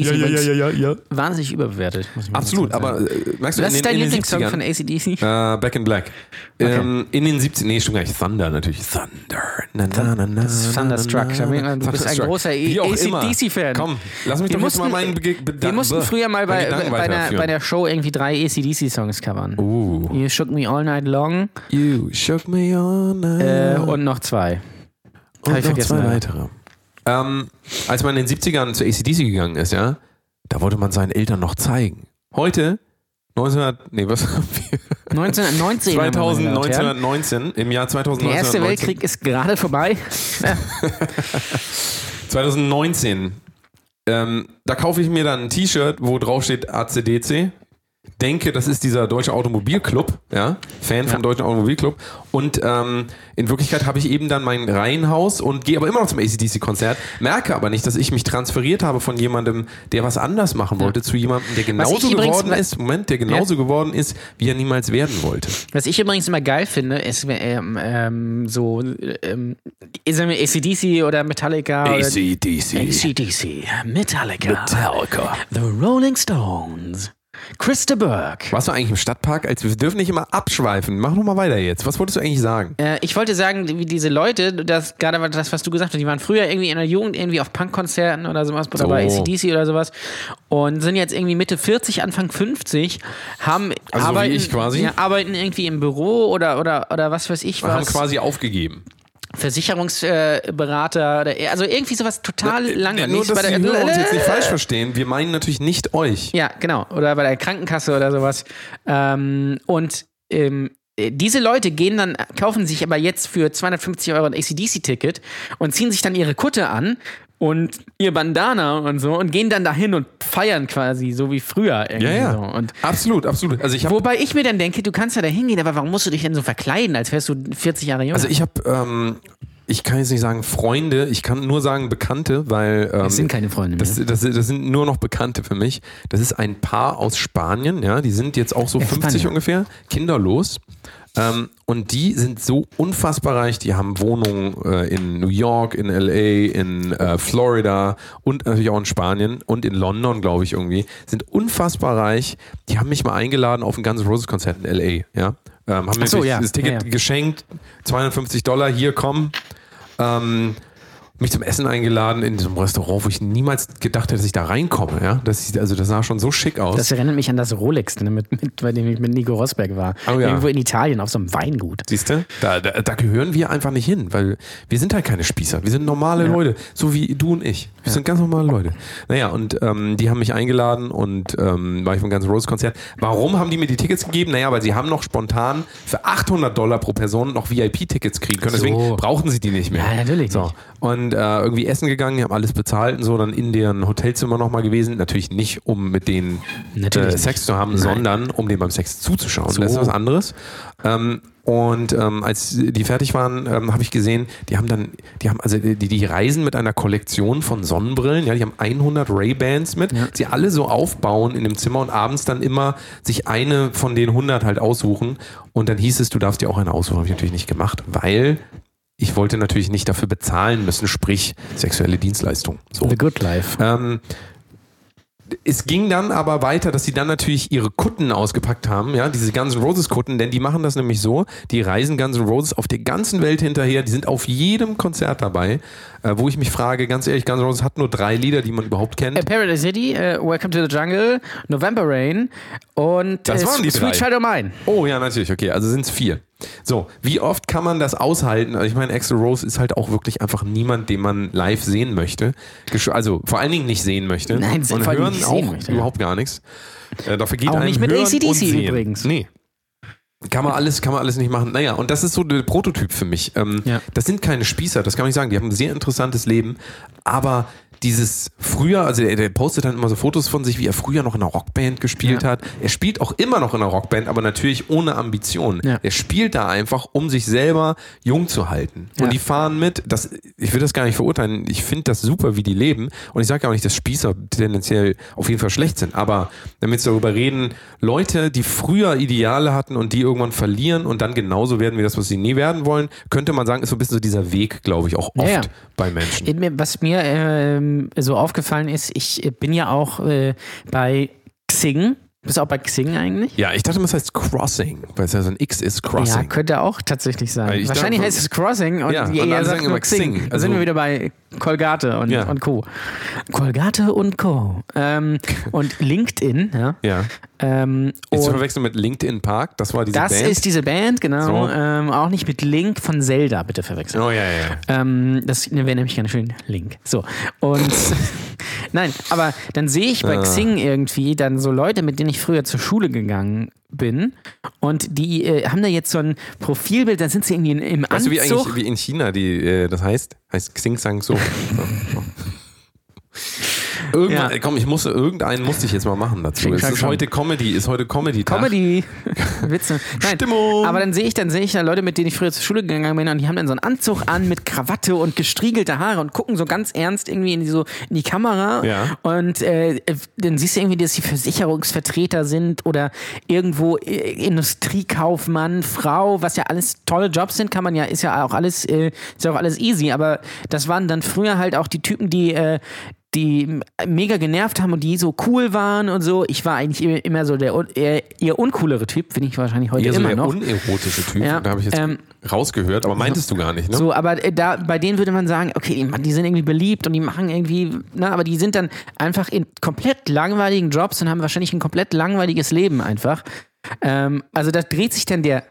ja, ja. wahnsinnig überbewertet. muss ich mal Absolut, aber äh, merkst du, Was in ist dein Lieblingssong 70ern, von ACDC? Äh, Back in Black. Ähm, in den 70 nee, stimmt gar nicht. Thunder natürlich. Thunder. Na, na, na, na, Das ist Thunderstruck. na, na, Du bist ein großer. ACDC-Fan. Komm, lass mich Wir doch jetzt mal mussten- meinen Bege- Wir mussten früher mal bei, bei, einer, bei der Show irgendwie drei ACDC-Songs covern. Uh. You Shook Me All Night Long You shook me on äh, und noch zwei. und hab ich noch vergessen, zwei weitere. Ähm, als man in den 70ern zu ACDC gegangen ist, ja, da wollte man seinen Eltern noch zeigen. Heute, 1900, nee, was haben wir? 1919. 2000, meine Damen und Herren. 1919, im Jahr 2019. Der Erste Weltkrieg ist gerade vorbei. 2019. Ähm, da kaufe ich mir dann ein T-Shirt, wo drauf steht ACDC. Denke, das ist dieser deutsche Automobilclub, ja, Fan vom deutschen Automobilclub. Und ähm, in Wirklichkeit habe ich eben dann mein Reihenhaus und gehe aber immer noch zum ACDC-Konzert, merke aber nicht, dass ich mich transferiert habe von jemandem, der was anders machen wollte, zu jemandem, der genauso übrigens- geworden ist, Moment, der genauso geworden ist, wie er niemals werden wollte. Was ich übrigens immer geil finde, ist ähm, ähm, so ähm, er ACDC oder Metallica ACDC. ACDC, Metallica, Metallica, The Rolling Stones, Christa Burke. Warst du eigentlich im Stadtpark? Als wir dürfen nicht immer abschweifen. Mach noch mal weiter jetzt. Was wolltest du eigentlich sagen? Äh, ich wollte sagen, wie diese Leute, das gerade war das, was du gesagt hast, die waren früher irgendwie in der Jugend irgendwie auf Punkkonzerten oder sowas oder So. bei ACDC oder sowas und sind jetzt irgendwie Mitte 40, Anfang 50, haben Also so wie arbeiten, ich quasi? Ja, arbeiten irgendwie im Büro oder oder oder was weiß ich Wir haben was. quasi aufgegeben. Versicherungsberater oder also irgendwie sowas total langweiliges. Nur, dass bei die der- Hörer uns jetzt nicht falsch verstehen. Wir meinen natürlich nicht euch. Ja, genau. Oder bei der Krankenkasse oder sowas. Ähm, und ähm, äh, diese Leute gehen dann, kaufen sich aber jetzt für 250 Euro ein ACDC-Ticket und ziehen sich dann ihre Kutte an und ihr Bandana und so und gehen dann dahin und feiern quasi, so wie früher. Irgendwie Ja, ja. So. Und absolut, absolut. Also ich habe Wobei ich mir dann denke, du kannst ja da hingehen, aber warum musst du dich denn so verkleiden, als wärst du 40 Jahre jung? Also ich habe, ähm, ich kann jetzt nicht sagen Freunde, ich kann nur sagen Bekannte, weil ähm, Es sind keine Freunde mehr. Das, das, das sind nur noch Bekannte für mich. Das ist ein Paar aus Spanien, ja, die sind jetzt auch so Ja, 50 Spanien. ungefähr, kinderlos. Ähm, und die sind so unfassbar reich. Die haben Wohnungen äh, in New York, in LA, in äh, Florida und natürlich auch in Spanien und in London, glaube ich, irgendwie. Sind unfassbar reich. Die haben mich mal eingeladen auf ein Guns N' Roses Konzert in LA, ja. Ähm, haben mir so, ja. das Ticket Ja, ja. geschenkt, 250 Dollar, hier komm. Ähm, mich zum Essen eingeladen in diesem Restaurant, wo ich niemals gedacht hätte, dass ich da reinkomme. Ja? Das, also das sah schon so schick aus. das erinnert mich an das Rolex, ne, mit, mit, bei dem ich mit Nico Rosberg war. Oh ja. Irgendwo in Italien auf so einem Weingut. Siehst du? Da, da, da gehören wir einfach nicht hin, weil wir sind halt keine Spießer. Wir sind normale Leute, so wie du und ich. Wir sind ganz normale Leute. Naja, und ähm, die haben mich eingeladen und ähm, war ich vom ganzen Rose Konzert. Warum haben die mir die Tickets gegeben? Naja, weil sie haben noch spontan für 800 Dollar pro Person noch VIP-Tickets kriegen können. So. Deswegen brauchen sie die nicht mehr. Ja, natürlich So. Und äh, irgendwie essen gegangen, die haben alles bezahlt und so, dann in deren Hotelzimmer nochmal gewesen. Natürlich nicht, um mit denen äh. Sex zu haben, Nein. sondern um dem beim Sex zuzuschauen. So. Das ist was anderes. Ähm, und ähm, als die fertig waren, ähm, habe ich gesehen, die haben dann, die haben also die, die reisen mit einer Kollektion von Sonnenbrillen, ja, die haben 100 Ray-Bans mit, sie alle so aufbauen in dem Zimmer und abends dann immer sich eine von den 100 halt aussuchen. Und dann hieß es, du darfst dir auch eine aussuchen, habe ich natürlich nicht gemacht, weil ich wollte natürlich nicht dafür bezahlen müssen, sprich sexuelle Dienstleistung. So. The Good Life. Ähm, es ging dann aber weiter, dass sie dann natürlich ihre Kutten ausgepackt haben, ja, diese Guns N' Roses Kutten, denn die machen das nämlich so, die reisen Guns N' Roses auf der ganzen Welt hinterher, die sind auf jedem Konzert dabei, äh, wo ich mich frage, ganz ehrlich, Guns N' Roses hat nur drei Lieder, die man überhaupt kennt. Äh, Paradise City, äh, Welcome to the Jungle, November Rain und Das äh, waren die Sweet drei. Child of Mine. Oh ja, natürlich, okay, also sind es vier. So, wie oft kann man das aushalten? Also ich meine, Axel Rose ist halt auch wirklich einfach niemand, den man live sehen möchte. Also vor allen Dingen nicht sehen möchte. Nein, und vor hören nicht auch möchte, überhaupt gar nichts. Äh, dafür geht Auch einem nicht mit AC/DC übrigens. Nee. Kann man alles, kann man alles nicht machen. Naja, und das ist so der Prototyp für mich. Ähm, Ja. Das sind keine Spießer, das kann man nicht sagen. Die haben ein sehr interessantes Leben, aber dieses früher, also der, der postet dann immer so Fotos von sich, wie er früher noch in einer Rockband gespielt Ja. hat. Er spielt auch immer noch in einer Rockband, aber natürlich ohne Ambition. Ja. Er spielt da einfach, um sich selber jung zu halten. Ja. Und die fahren mit, das, ich will das gar nicht verurteilen, ich finde das super, wie die leben. Und ich sage ja auch nicht, dass Spießer tendenziell auf jeden Fall schlecht sind, aber wenn wir jetzt darüber reden, Leute, die früher Ideale hatten und die irgendwann verlieren und dann genauso werden wie das, was sie nie werden wollen, könnte man sagen, ist so ein bisschen so dieser Weg, glaube ich, auch oft bei Menschen. Äh, mir- Was mir ähm, so aufgefallen ist, ich äh, bin ja auch äh, bei Xing. Bist du auch bei Xing eigentlich? Ja, ich dachte, das heißt Crossing, weil es ja so ein X ist, Ja, Crossing. könnte auch tatsächlich sein. Wahrscheinlich dachte- heißt es Crossing und Ja, und alle sagen immer Xing. Xing. Da sind Also- wir wieder bei Colgate und, Ja. und Co. Colgate und Co. Ähm, und LinkedIn, ja. ja. Ähm, Jetzt zu verwechseln mit LinkedIn Park, das war diese das Band. ist diese Band, genau. So. Ähm, auch nicht mit Link von Zelda, bitte verwechseln. oh ja, ja. Ähm, das wäre nämlich ganz schön Link. So. Und nein, aber dann sehe ich bei Ah. Xing irgendwie dann so Leute, mit denen ich früher zur Schule gegangen bin. Und die äh, haben da jetzt so ein Profilbild, dann sind sie irgendwie im Weißt du, wie Anzug. eigentlich wie in China die, äh, das heißt? Heißt Xing Sang So. Irgendwann, Ja. komm, ich musste, irgendeinen musste ich jetzt mal machen dazu. Es ist heute Comedy, ist heute Comedy Tag. Comedy. Witze. Nein, Stimmung. Aber dann sehe ich, dann sehe ich da Leute, mit denen ich früher zur Schule gegangen bin und die haben dann so einen Anzug an mit Krawatte und gestriegelte Haare und gucken so ganz ernst irgendwie in die, so, in die Kamera. Ja. Und äh, dann siehst du irgendwie, dass sie Versicherungsvertreter sind oder irgendwo äh, Industriekaufmann, Frau, was ja alles tolle Jobs sind, kann man ja, ist ja auch alles, äh, ist ja auch alles easy. Aber das waren dann früher halt auch die Typen, die äh, die mega genervt haben und die so cool waren und so. Ich war eigentlich immer- so der eher, eher uncoolere Typ, bin ich wahrscheinlich heute Eher so immer der noch. unerotische Typ. Ja, da habe ich jetzt ähm, rausgehört, aber meintest du gar nicht, ne? So, aber äh, da, bei denen würde man sagen, okay, die, die sind irgendwie beliebt und die machen irgendwie, na, aber die sind dann einfach in komplett langweiligen Jobs und haben wahrscheinlich ein komplett langweiliges Leben einfach. Ähm, also da dreht sich dann der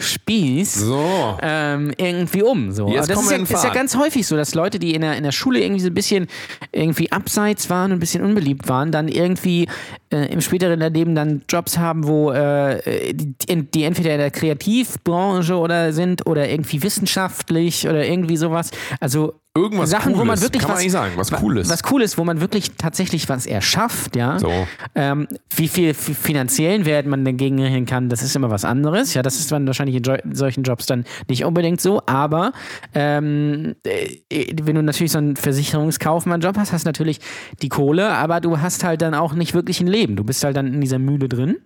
Spieß So. ähm, irgendwie um. So. Jetzt das ist ja, ist ja ganz häufig so, dass Leute, die in der, in der Schule irgendwie so ein bisschen irgendwie abseits waren und ein bisschen unbeliebt waren, dann irgendwie äh, im späteren Leben dann Jobs haben, wo äh, die, die entweder in der Kreativbranche oder sind oder irgendwie wissenschaftlich oder irgendwie sowas. Also Irgendwas Sachen, wo man Cooles, wirklich kann man was, eigentlich sagen, was wa- Cooles. Was cool ist, wo man wirklich tatsächlich was erschafft, ja. So. Ähm, wie viel fi- finanziellen Wert man dagegen rechnen kann, das ist immer was anderes. Ja, das ist dann wahrscheinlich in jo solchen Jobs dann nicht unbedingt so, aber ähm, äh, wenn du natürlich so einen Versicherungskaufmann-Job hast, hast du natürlich die Kohle, aber du hast halt dann auch nicht wirklich ein Leben. Du bist halt dann in dieser Mühle drin.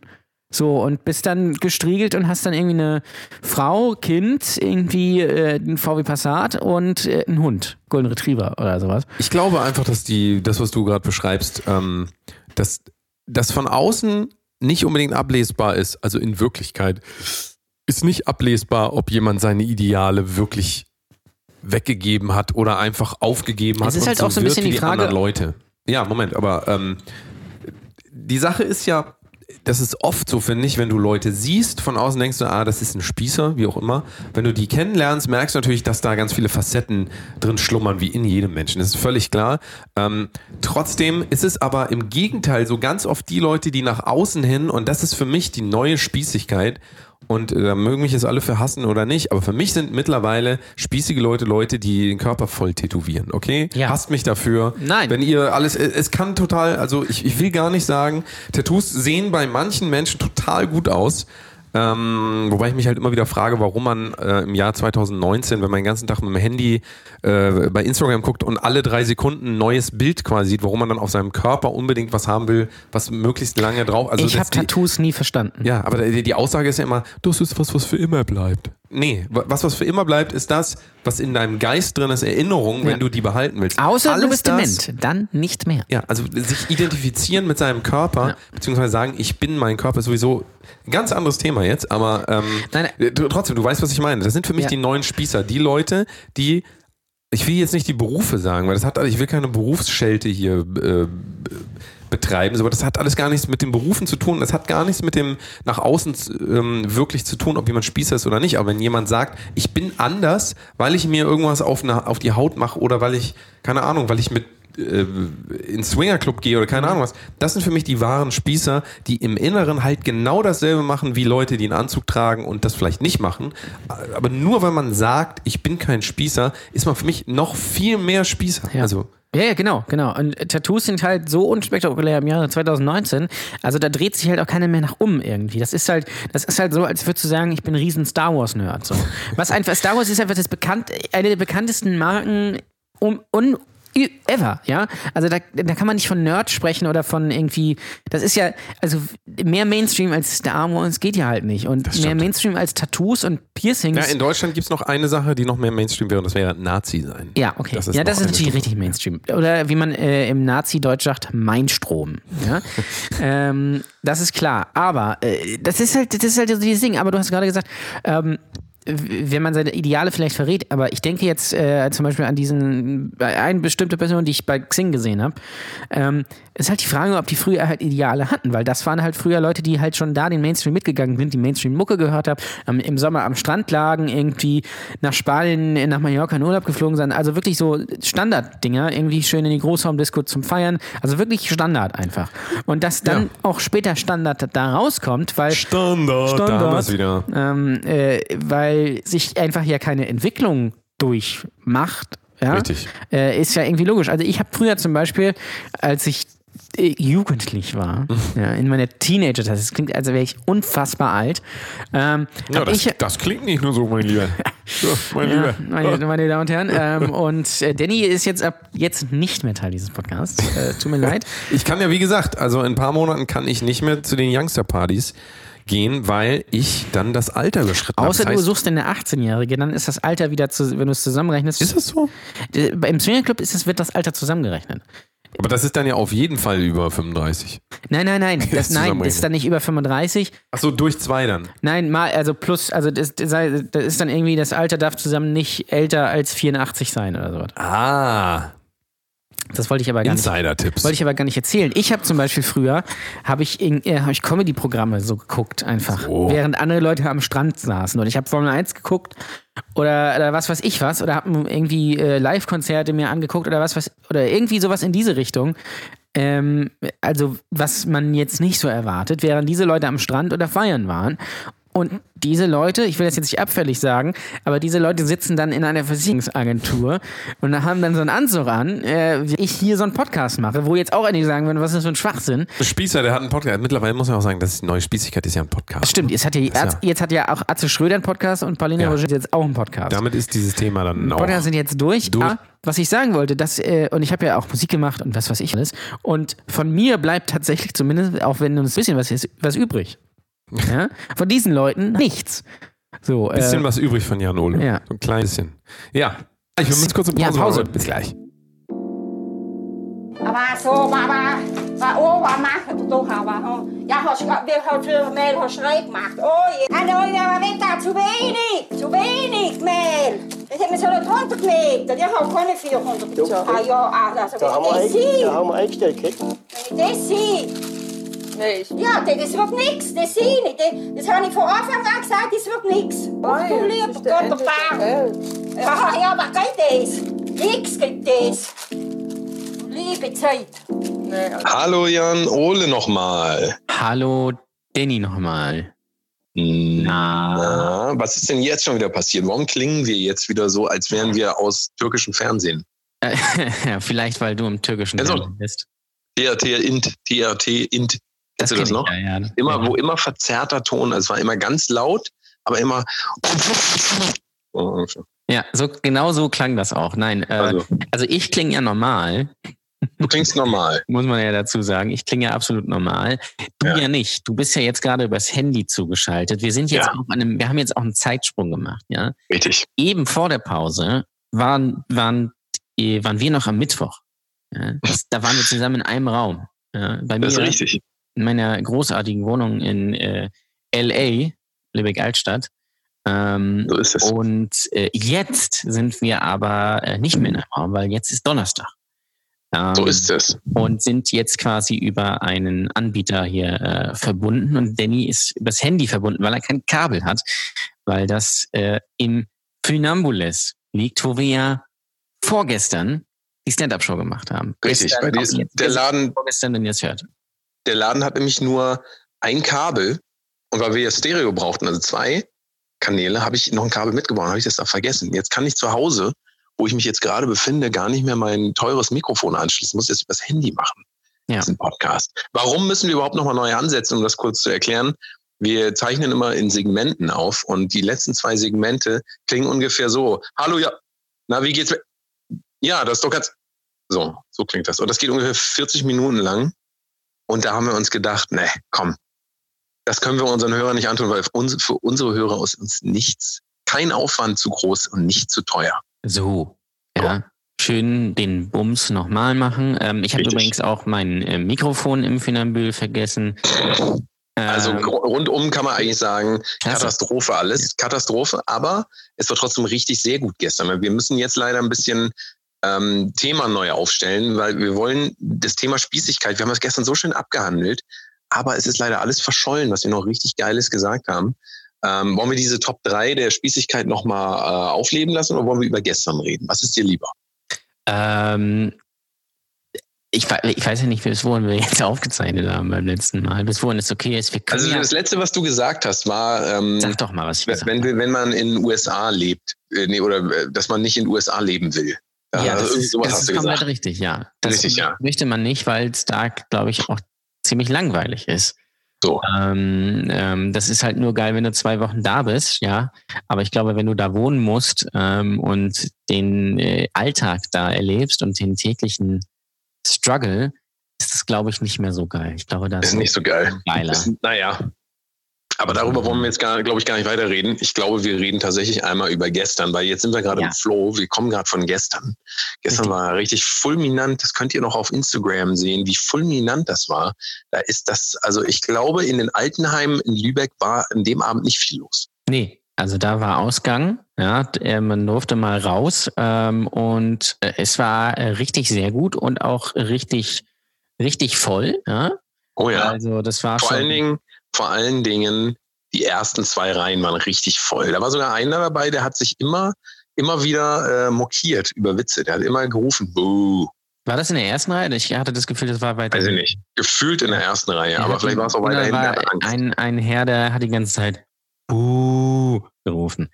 So, und bist dann gestriegelt und hast dann irgendwie eine Frau, Kind, irgendwie äh, ein VW Passat und äh, einen Hund, Golden Retriever oder sowas. Ich glaube einfach, dass die, das, was du gerade beschreibst, ähm, dass das von außen nicht unbedingt ablesbar ist. Also in Wirklichkeit ist nicht ablesbar, ob jemand seine Ideale wirklich weggegeben hat oder einfach aufgegeben hat. Es ist halt auch so ein bisschen die Frage- Leute. Ja, Moment, aber ähm, die Sache ist ja, das ist oft so, finde ich, wenn du Leute siehst, von außen denkst du, ah, das ist ein Spießer, wie auch immer. Wenn du die kennenlernst, merkst du natürlich, dass da ganz viele Facetten drin schlummern, wie in jedem Menschen. Das ist völlig klar. Ähm, trotzdem ist es aber im Gegenteil so ganz oft die Leute, die nach außen hin, und das ist für mich die neue Spießigkeit, und äh, da mögen mich jetzt alle für hassen oder nicht, aber für mich sind mittlerweile spießige Leute Leute, die den Körper voll tätowieren, okay? Ja. Hasst mich dafür. Nein. Wenn ihr alles, es kann total, also ich, ich will gar nicht sagen, Tattoos sehen bei manchen Menschen total gut aus. Ähm, wobei ich mich halt immer wieder frage, warum man äh, im Jahr 2019, wenn man den ganzen Tag mit dem Handy äh, bei Instagram guckt und alle drei Sekunden ein neues Bild quasi sieht, warum man dann auf seinem Körper unbedingt was haben will, was möglichst lange drauf. Also ich habe Tattoos nie verstanden. ja, aber die, die Aussage ist ja immer, das ist was, was für immer bleibt. Nee, wa- was, was für immer bleibt, ist das, was in deinem Geist drin ist, Erinnerung, wenn Ja. du die behalten willst. Außer du Alles bist das- dement, dann nicht mehr. Ja, also sich identifizieren mit seinem Körper, Ja. beziehungsweise sagen, ich bin mein Körper, ist sowieso ein ganz anderes Thema jetzt, aber ähm, Nein, äh, du- trotzdem, du weißt, was ich meine. Das sind für mich Ja. die neuen Spießer, die Leute, die ich will jetzt nicht die Berufe sagen, weil das hat, ich will keine Berufsschelte hier äh, betreiben, aber das hat alles gar nichts mit den Berufen zu tun. Das hat gar nichts mit dem nach außen ähm, wirklich zu tun, ob jemand Spießer ist oder nicht. Aber wenn jemand sagt, ich bin anders, weil ich mir irgendwas auf, eine, auf die Haut mache oder weil ich, keine Ahnung, weil ich mit äh, ins Swingerclub gehe oder keine Ahnung was. Das sind für mich die wahren Spießer, die im Inneren halt genau dasselbe machen wie Leute, die einen Anzug tragen und das vielleicht nicht machen. Aber nur weil man sagt, ich bin kein Spießer, ist man für mich noch viel mehr Spießer. Ja. Also Ja, ja, genau, genau. Und Tattoos sind halt so unspektakulär im Jahre 2019. Also da dreht sich halt auch keiner mehr nach um irgendwie. Das ist halt, das ist halt so, als würdest du sagen, ich bin ein riesen Star Wars Nerd. So. Was einfach Star Wars ist einfach das bekannt, eine der bekanntesten Marken um, un, ever, ja. Also da, da kann man nicht von Nerd sprechen oder von irgendwie. Das ist ja, also mehr Mainstream als Star Wars geht ja halt nicht. Und mehr. Mainstream als Tattoos und Piercings. Ja, in Deutschland gibt es noch eine Sache, die noch mehr Mainstream wäre, und das wäre Nazi sein. Ja, okay. Das ja, das ist natürlich richtig Mainstream. Oder wie man äh, im Nazi-Deutsch sagt, Mainstrom. Ja? ähm, das ist klar. Aber äh, das ist halt, das ist halt so dieses Ding. Aber du hast gerade gesagt, ähm, wenn man seine Ideale vielleicht verrät, aber ich denke jetzt äh, zum Beispiel an diesen, äh, eine bestimmte Person, die ich bei Xing gesehen habe, ähm, ist halt die Frage, ob die früher halt Ideale hatten, weil das waren halt früher Leute, die halt schon da den Mainstream mitgegangen sind, die Mainstream-Mucke gehört haben, ähm, im Sommer am Strand lagen, irgendwie nach Spanien, äh, nach Mallorca in Urlaub geflogen sind, also wirklich so Standarddinger, irgendwie schön in die Großraumdisco zum Feiern, also wirklich Standard einfach. Und dass dann Ja. auch später Standard da rauskommt, weil Standard. Standard. Da haben wir's wieder. ähm, äh, weil sich einfach ja keine Entwicklung durchmacht. Ja? Richtig. Äh, ist ja irgendwie logisch. Also ich habe früher zum Beispiel, als ich jugendlich war, Mhm. ja, in meiner Teenager-Zeit, das klingt, als wäre ich unfassbar alt, ähm, Ja, das, ich, das klingt nicht nur so, mein Lieber. Ja, mein ja, Lieber. meine, meine Damen und Herren. Ähm, und äh, Danny ist jetzt ab jetzt nicht mehr Teil dieses Podcasts. Äh, tut mir leid. Ich kann ja, wie gesagt, also in ein paar Monaten kann ich nicht mehr zu den Youngster-Partys gehen, weil ich dann das Alter überschritten habe. Außer Das du heißt, suchst eine 18-Jährige, dann ist das Alter wieder, zu, wenn du es zusammenrechnest. Ist das so? Äh, Im Swingerclub ist es, wird das Alter zusammengerechnet. Aber das ist dann ja auf jeden Fall über 35. Nein, nein, nein. Das, nein, das ist dann nicht über 35. Achso, durch zwei dann. Nein, mal, also plus, also das, das ist dann irgendwie, das Alter darf zusammen nicht älter als 84 sein oder so. Ah, Das wollte ich aber gar nicht. Insider-Tipps. Wollte ich aber gar nicht erzählen. Ich habe zum Beispiel früher, habe ich, in- äh, hab ich Comedy-Programme so geguckt einfach, So. während andere Leute am Strand saßen. Und ich habe Formel 1 geguckt oder, oder was weiß ich was oder habe irgendwie äh, Live-Konzerte mir angeguckt oder was weiß oder irgendwie sowas in diese Richtung. ähm, also was man jetzt nicht so erwartet, während diese Leute am Strand oder feiern waren. Und diese Leute, ich will das jetzt nicht abfällig sagen, aber diese Leute sitzen dann in einer Versicherungsagentur und haben dann so einen Anzug an, äh, wie ich hier so einen Podcast mache, wo jetzt auch einige sagen würden, was ist das für ein Schwachsinn. Spießer, der hat einen Podcast. Mittlerweile muss man auch sagen, das ist die neue Spießigkeit, ist ja ein Podcast. Stimmt, jetzt hat ja, ja- jetzt hat ja auch Atze Schröder einen Podcast und Paulina Ja. Roger jetzt auch einen Podcast. Damit ist dieses Thema dann auch. Podcast sind jetzt durch. Durch. Aber was ich sagen wollte, dass, äh, und ich habe ja auch Musik gemacht und was weiß ich alles. Und von mir bleibt tatsächlich zumindest, auch wenn uns ein bisschen was ist, was übrig. Ja? Von diesen Leuten nichts. So, Bisschen äh, was übrig von Jan Ole. Ja. So ein klein bisschen. Ja. Ich will uns kurz eine Ja, Pause, Pause. machen. Bis gleich. Du, du har, hvad, åh. Jeg har skrevet, vi har til med, har skrevet magt, åh, ja. Hallo, jeg var ved, der er zu wenig, zu wenig, Mel. Det er med sådan 100 meter, jeg har jo kun 400 meter. Ah, Da haben wir, det er ein, sig, da haben wir eingestellt, Kate. det er sig. Ja, das wird nix, das sehe ich. Das, das habe ich von Anfang an gesagt, das wird nix. Ach du lieber Gott, der Bär. Ja, ja, was geht das? Nix geht das. Liebe Zeit. Hallo Jan Ole nochmal. Hallo, Danny nochmal. Na, was ist denn jetzt schon wieder passiert? Warum klingen wir jetzt wieder so, als wären wir aus türkischem Fernsehen? Vielleicht, weil du im türkischen Also- Fernsehen bist. TRT, Int, TRT, Int. Kennst du das noch? Ja, ja. Immer, wo immer verzerrter Ton, also es war immer ganz laut, aber immer. Ja, so, genau so klang das auch. Nein, äh, also. Also, ich klinge ja normal, du klingst normal. muss man ja dazu sagen. Ich klinge ja absolut normal. Du ja. Ja. nicht. Du bist ja jetzt gerade übers Handy zugeschaltet. Wir sind jetzt Ja. auf einem, wir haben jetzt auch einen Zeitsprung gemacht, ja. Richtig. Eben vor der Pause waren, waren, äh, waren wir noch am Mittwoch. Ja? Das, da waren wir zusammen in einem Raum. Ja? Bei mir Das ist richtig. In meiner großartigen Wohnung in äh, LA, Lübeck-Altstadt. Ähm, So ist es. und äh, jetzt sind wir aber äh, nicht mehr in einem Raum, weil jetzt ist Donnerstag. Ähm, So ist es. und sind jetzt quasi über einen Anbieter hier äh, verbunden. Und Danny ist übers Handy verbunden, weil er kein Kabel hat, weil das äh, im Funambules liegt, wo wir ja vorgestern die Stand-Up-Show gemacht haben. Richtig. Gestern, Bei jetzt, der Laden, vorgestern, den ihr es hört. Der Laden hat nämlich nur ein Kabel. Und weil wir ja Stereo brauchten, also zwei Kanäle, habe ich noch ein Kabel mitgebracht, habe ich das da vergessen. Jetzt kann ich zu Hause, wo ich mich jetzt gerade befinde, gar nicht mehr mein teures Mikrofon anschließen. Muss jetzt übers Handy machen. Ja. Das ist ein Podcast. Warum müssen wir überhaupt nochmal neu ansetzen, um das kurz zu erklären? Wir zeichnen immer in Segmenten auf und die letzten zwei Segmente klingen ungefähr so. Hallo, ja. Na, wie geht's? Ja, das ist doch ganz. So, so klingt das. Und das geht ungefähr 40 Minuten lang. Und da haben wir uns gedacht, ne, komm, das können wir unseren Hörern nicht antun, weil für, uns, für unsere Hörer ist uns nichts, kein Aufwand zu groß und nicht zu teuer. So, ja. Schön den Bums nochmal machen. Ähm, ich habe übrigens auch mein äh, Mikrofon im Finambül vergessen. Also Ähm, rundum kann man eigentlich sagen. Katastrophe alles, Katastrophe, aber es war trotzdem richtig sehr gut gestern. Wir müssen jetzt leider ein bisschen ähm, Thema neu aufstellen, weil wir wollen das Thema Spießigkeit, wir haben das gestern so schön abgehandelt, aber es ist leider alles verschollen, was wir noch richtig Geiles gesagt haben. Ähm, wollen wir diese Top 3 der Spießigkeit nochmal äh, aufleben lassen oder wollen wir über gestern reden? Was ist dir lieber? ähm, ich, ich weiß ja nicht, bis wohin wir jetzt aufgezeichnet haben beim letzten Mal. Bis wohin es okay ist. Also das Letzte, was du gesagt hast, war, ähm, sag doch mal, was ich wenn, wenn, wenn man in den USA lebt, äh, nee, oder äh, dass man nicht in den USA leben will. Ja, also das irgendwie ist, sowas das ist komplett richtig, ja. Das Richtig, ja. möchte man nicht, weil es da, glaube ich, auch ziemlich langweilig ist. So. Ähm, ähm, das ist halt nur geil, wenn du zwei Wochen da bist, ja. Aber ich glaube, wenn du da wohnen musst ähm, und den äh, Alltag da erlebst und den täglichen Struggle, ist das, glaube ich, nicht mehr so geil. Ich glaube, das Ist nicht so geil. geiler. Ist, naja. Aber darüber wollen wir jetzt, gar, glaube ich, gar nicht weiterreden. Ich glaube, wir reden tatsächlich einmal über gestern, weil jetzt sind wir gerade Ja. im Flow. Wir kommen gerade von gestern. Gestern Richtig. war richtig fulminant. Das könnt ihr noch auf Instagram sehen, wie fulminant das war. Da ist das, also ich glaube, in den Altenheimen in Lübeck war an dem Abend nicht viel los. Nee, also da war Ausgang, ja, äh, man durfte mal raus ähm, und äh, es war äh, richtig sehr gut und auch richtig, richtig voll, ja. Oh ja. Also das war Vor schon. allen Dingen, vor allen Dingen, die ersten zwei Reihen waren richtig voll. Da war sogar einer dabei, der hat sich immer, immer wieder äh, mokiert über Witze. Der hat immer gerufen, buh. War das in der ersten Reihe? Ich hatte das Gefühl, das war weiter. Weiß ich nicht. Gefühlt in der ersten Reihe, Ja, aber vielleicht war es auch weiterhin war ein, ein Herr, der hat die ganze Zeit Buh gerufen.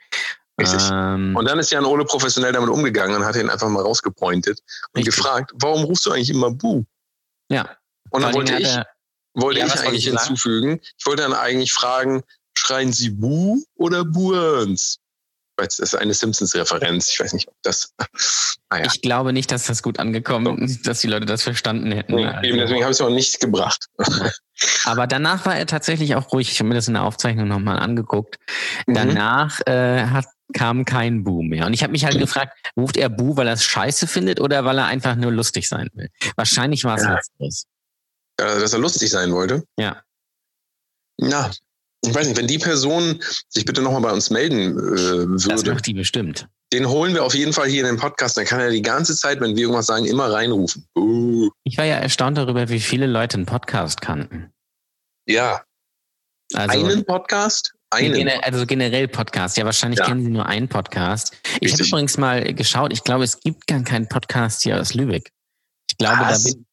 Richtig. Ähm, Und dann ist Jan Ole professionell damit umgegangen und hat ihn einfach mal rausgepointet und Richtig. gefragt, warum rufst du eigentlich immer Bu? ja. Und dann wollte ich, hat wollte Ja, ich eigentlich ich hinzufügen, ich wollte dann eigentlich fragen, schreien Sie Bu oder Burns? Das ist eine Simpsons-Referenz. Ich weiß nicht, ob das. Naja, Ich glaube nicht, dass das gut angekommen ist, dass die Leute das verstanden hätten. nee, Also, eben deswegen habe ich es auch nicht gebracht. aber danach war er tatsächlich auch ruhig. Ich habe mir das in der Aufzeichnung nochmal angeguckt. Mhm. Danach äh, hat, kam kein Bu mehr. Und ich habe mich halt gefragt, ruft er Bu, weil er es scheiße findet oder weil er einfach nur lustig sein will? Wahrscheinlich war es Ja. letzteres. Äh, dass er lustig sein wollte. Ja. Ja, ich weiß nicht, wenn die Person sich bitte nochmal bei uns melden äh, Das würde, macht die bestimmt. den holen wir auf jeden Fall hier in den Podcast. Dann kann er die ganze Zeit, wenn wir irgendwas sagen, immer reinrufen. Uh, Ich war ja erstaunt darüber, wie viele Leute einen Podcast kannten. ja, Also, einen Podcast? Einen. Also generell Podcast. Ja, wahrscheinlich Ja. kennen Sie nur einen Podcast. Ich habe übrigens mal geschaut. Ich glaube, es gibt gar keinen Podcast hier aus Lübeck. Ich glaube, Was? da bin,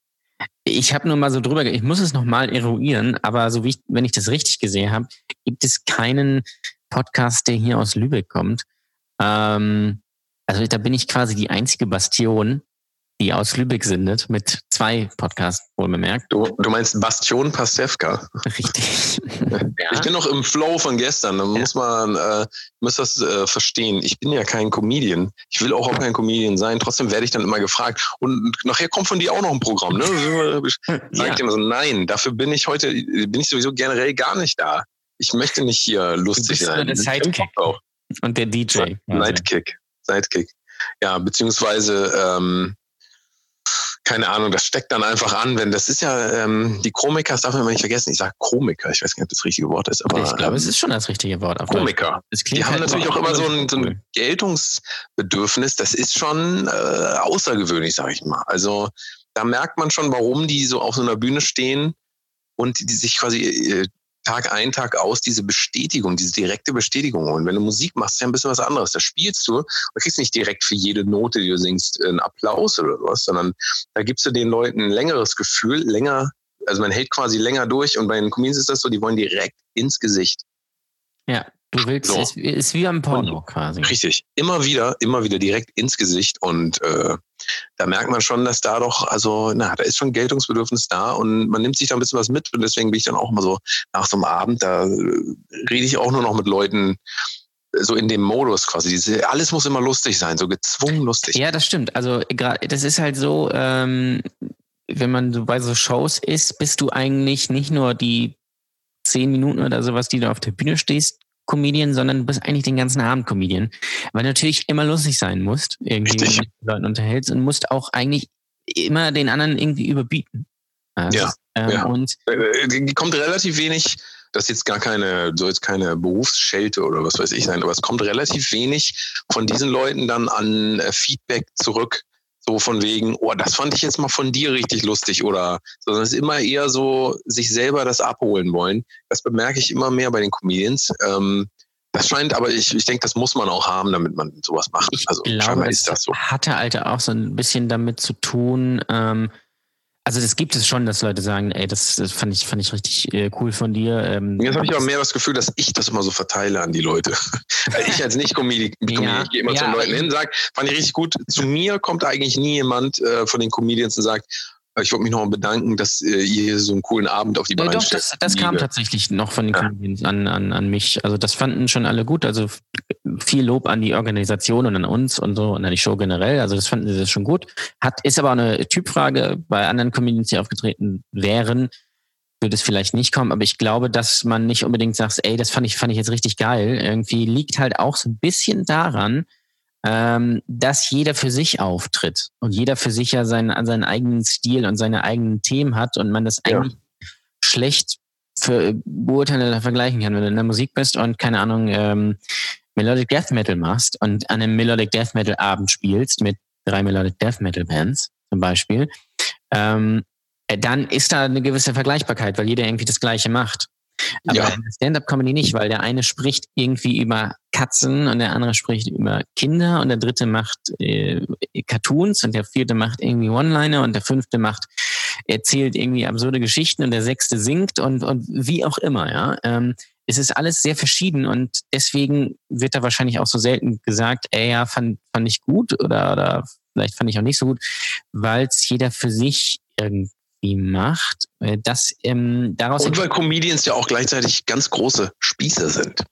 ich habe nur mal so drüber, ich muss es noch mal eruieren, aber so wie ich, wenn ich das richtig gesehen habe, gibt es keinen Podcast, der hier aus Lübeck kommt. Ähm, also da bin ich quasi die einzige Bastion, die aus Lübeck sendet, mit zwei Podcasts, wohl bemerkt. Du, du meinst Bastion Pastewka. Richtig. Ich bin noch im Flow von gestern. Da muss man äh, muss das äh, verstehen. Ich bin ja kein Comedian. Ich will auch, auch kein Comedian sein. Trotzdem werde ich dann immer gefragt. Und nachher kommt von dir auch noch ein Programm. Ne? Sag ich ja. dir immer so, nein, dafür bin ich heute, bin ich sowieso generell gar nicht da. Ich möchte nicht hier lustig bist sein. der Sidekick. Und der DJ. Sidekick. Sidekick. Ja, beziehungsweise, ähm, keine Ahnung, das steckt dann einfach an, wenn das ist ja, ähm, die Komiker, das darf man immer nicht vergessen, ich sage Komiker, ich weiß gar nicht, ob das richtige Wort ist, aber Ich glaube, ähm, es ist schon das richtige Wort. Auf. Komiker. Die haben halt natürlich auch immer so ein, so ein Geltungsbedürfnis, das ist schon äh, außergewöhnlich, sage ich mal. Also da merkt man schon, warum die so auf so einer Bühne stehen und die, die sich quasi äh, Tag ein, Tag aus diese Bestätigung, diese direkte Bestätigung holen. Wenn du Musik machst, ist ja ein bisschen was anderes. Da spielst du und kriegst nicht direkt für jede Note, die du singst, einen Applaus oder was, sondern da gibst du den Leuten ein längeres Gefühl, länger, also man hält quasi länger durch und bei den Comedians ist das so, die wollen direkt ins Gesicht. Ja, du willst, So. ist, ist wie am Porno quasi. Richtig. Immer wieder, immer wieder direkt ins Gesicht. Und äh, da merkt man schon, dass da doch, also, na, da ist schon Geltungsbedürfnis da und man nimmt sich da ein bisschen was mit. Und deswegen bin ich dann auch immer so nach so einem Abend, da äh, rede ich auch nur noch mit Leuten äh, so in dem Modus quasi. Diese, alles muss immer lustig sein, so gezwungen lustig. Ja, das stimmt. Also das ist halt so, ähm, wenn man so bei so Shows ist, bist du eigentlich nicht nur die zehn Minuten oder sowas, die du auf der Bühne stehst, Comedian, sondern du bist eigentlich den ganzen Abend Comedian. Weil du natürlich immer lustig sein musst, irgendwie, wenn du mit Leuten unterhältst und musst auch eigentlich immer den anderen irgendwie überbieten. Also, Ja, ähm, ja. Und Äh, die kommt relativ wenig, das ist jetzt gar keine, soll jetzt keine Berufsschelte oder was weiß ich sein, aber es kommt relativ wenig von diesen Leuten dann an äh, Feedback zurück. So von wegen, oh, das fand ich jetzt mal von dir richtig lustig oder, sondern es ist immer eher so, sich selber das abholen wollen. Das bemerke ich immer mehr bei den Comedians. Ähm, das scheint, aber ich, ich denke, das muss man auch haben, damit man sowas macht. Ich also glaube, ist das so. hatte Alter auch so ein bisschen damit zu tun. Ähm, also das gibt es schon, dass Leute sagen, ey, das, das fand ich fand ich richtig äh, cool von dir. Ähm, Jetzt habe ich aber mehr das Gefühl, dass ich das immer so verteile an die Leute. Ich als Nicht-Comedian, Ja, ich gehe immer ja, zu den Leuten hin, sage, fand ich richtig gut. Zu mir kommt eigentlich nie jemand äh, von den Comedians und sagt, ich wollte mich noch mal bedanken, dass äh, ihr hier so einen coolen Abend auf die Beine doch, stellt. das, das kam tatsächlich noch von den Ja. Comedians an, an, an mich. Also das fanden schon alle gut. Also f- viel Lob an die Organisation und an uns und so und an die Show generell. Also das fanden sie das schon gut. Hat, ist aber eine Typfrage. Bei anderen Comedians, die aufgetreten wären, würde es vielleicht nicht kommen. Aber ich glaube, dass man nicht unbedingt sagt, ey, das fand ich, fand ich jetzt richtig geil. Irgendwie liegt halt auch so ein bisschen daran, ähm, dass jeder für sich auftritt und jeder für sich ja seinen, seinen eigenen Stil und seine eigenen Themen hat und man das Ja. eigentlich schlecht für, beurteilen oder vergleichen kann. Wenn du in der Musik bist und keine Ahnung, ähm, Melodic Death Metal machst und an einem Melodic Death Metal Abend spielst mit drei Melodic Death Metal Bands zum Beispiel, ähm, äh, dann ist da eine gewisse Vergleichbarkeit, weil jeder irgendwie das Gleiche macht. Aber Ja. Stand-up-Comedy nicht, weil der eine spricht irgendwie über Katzen und der andere spricht über Kinder und der dritte macht äh, Cartoons und der vierte macht irgendwie One-Liner und der fünfte macht erzählt irgendwie absurde Geschichten und der sechste singt und und wie auch immer, ja. Ähm, es ist alles sehr verschieden und deswegen wird da wahrscheinlich auch so selten gesagt, ey, ja, fand, fand ich gut oder, oder vielleicht fand ich auch nicht so gut, weil es jeder für sich irgendwie macht. Äh, Das ähm, daraus Und weil Comedians ja auch gleichzeitig ganz große Spießer sind.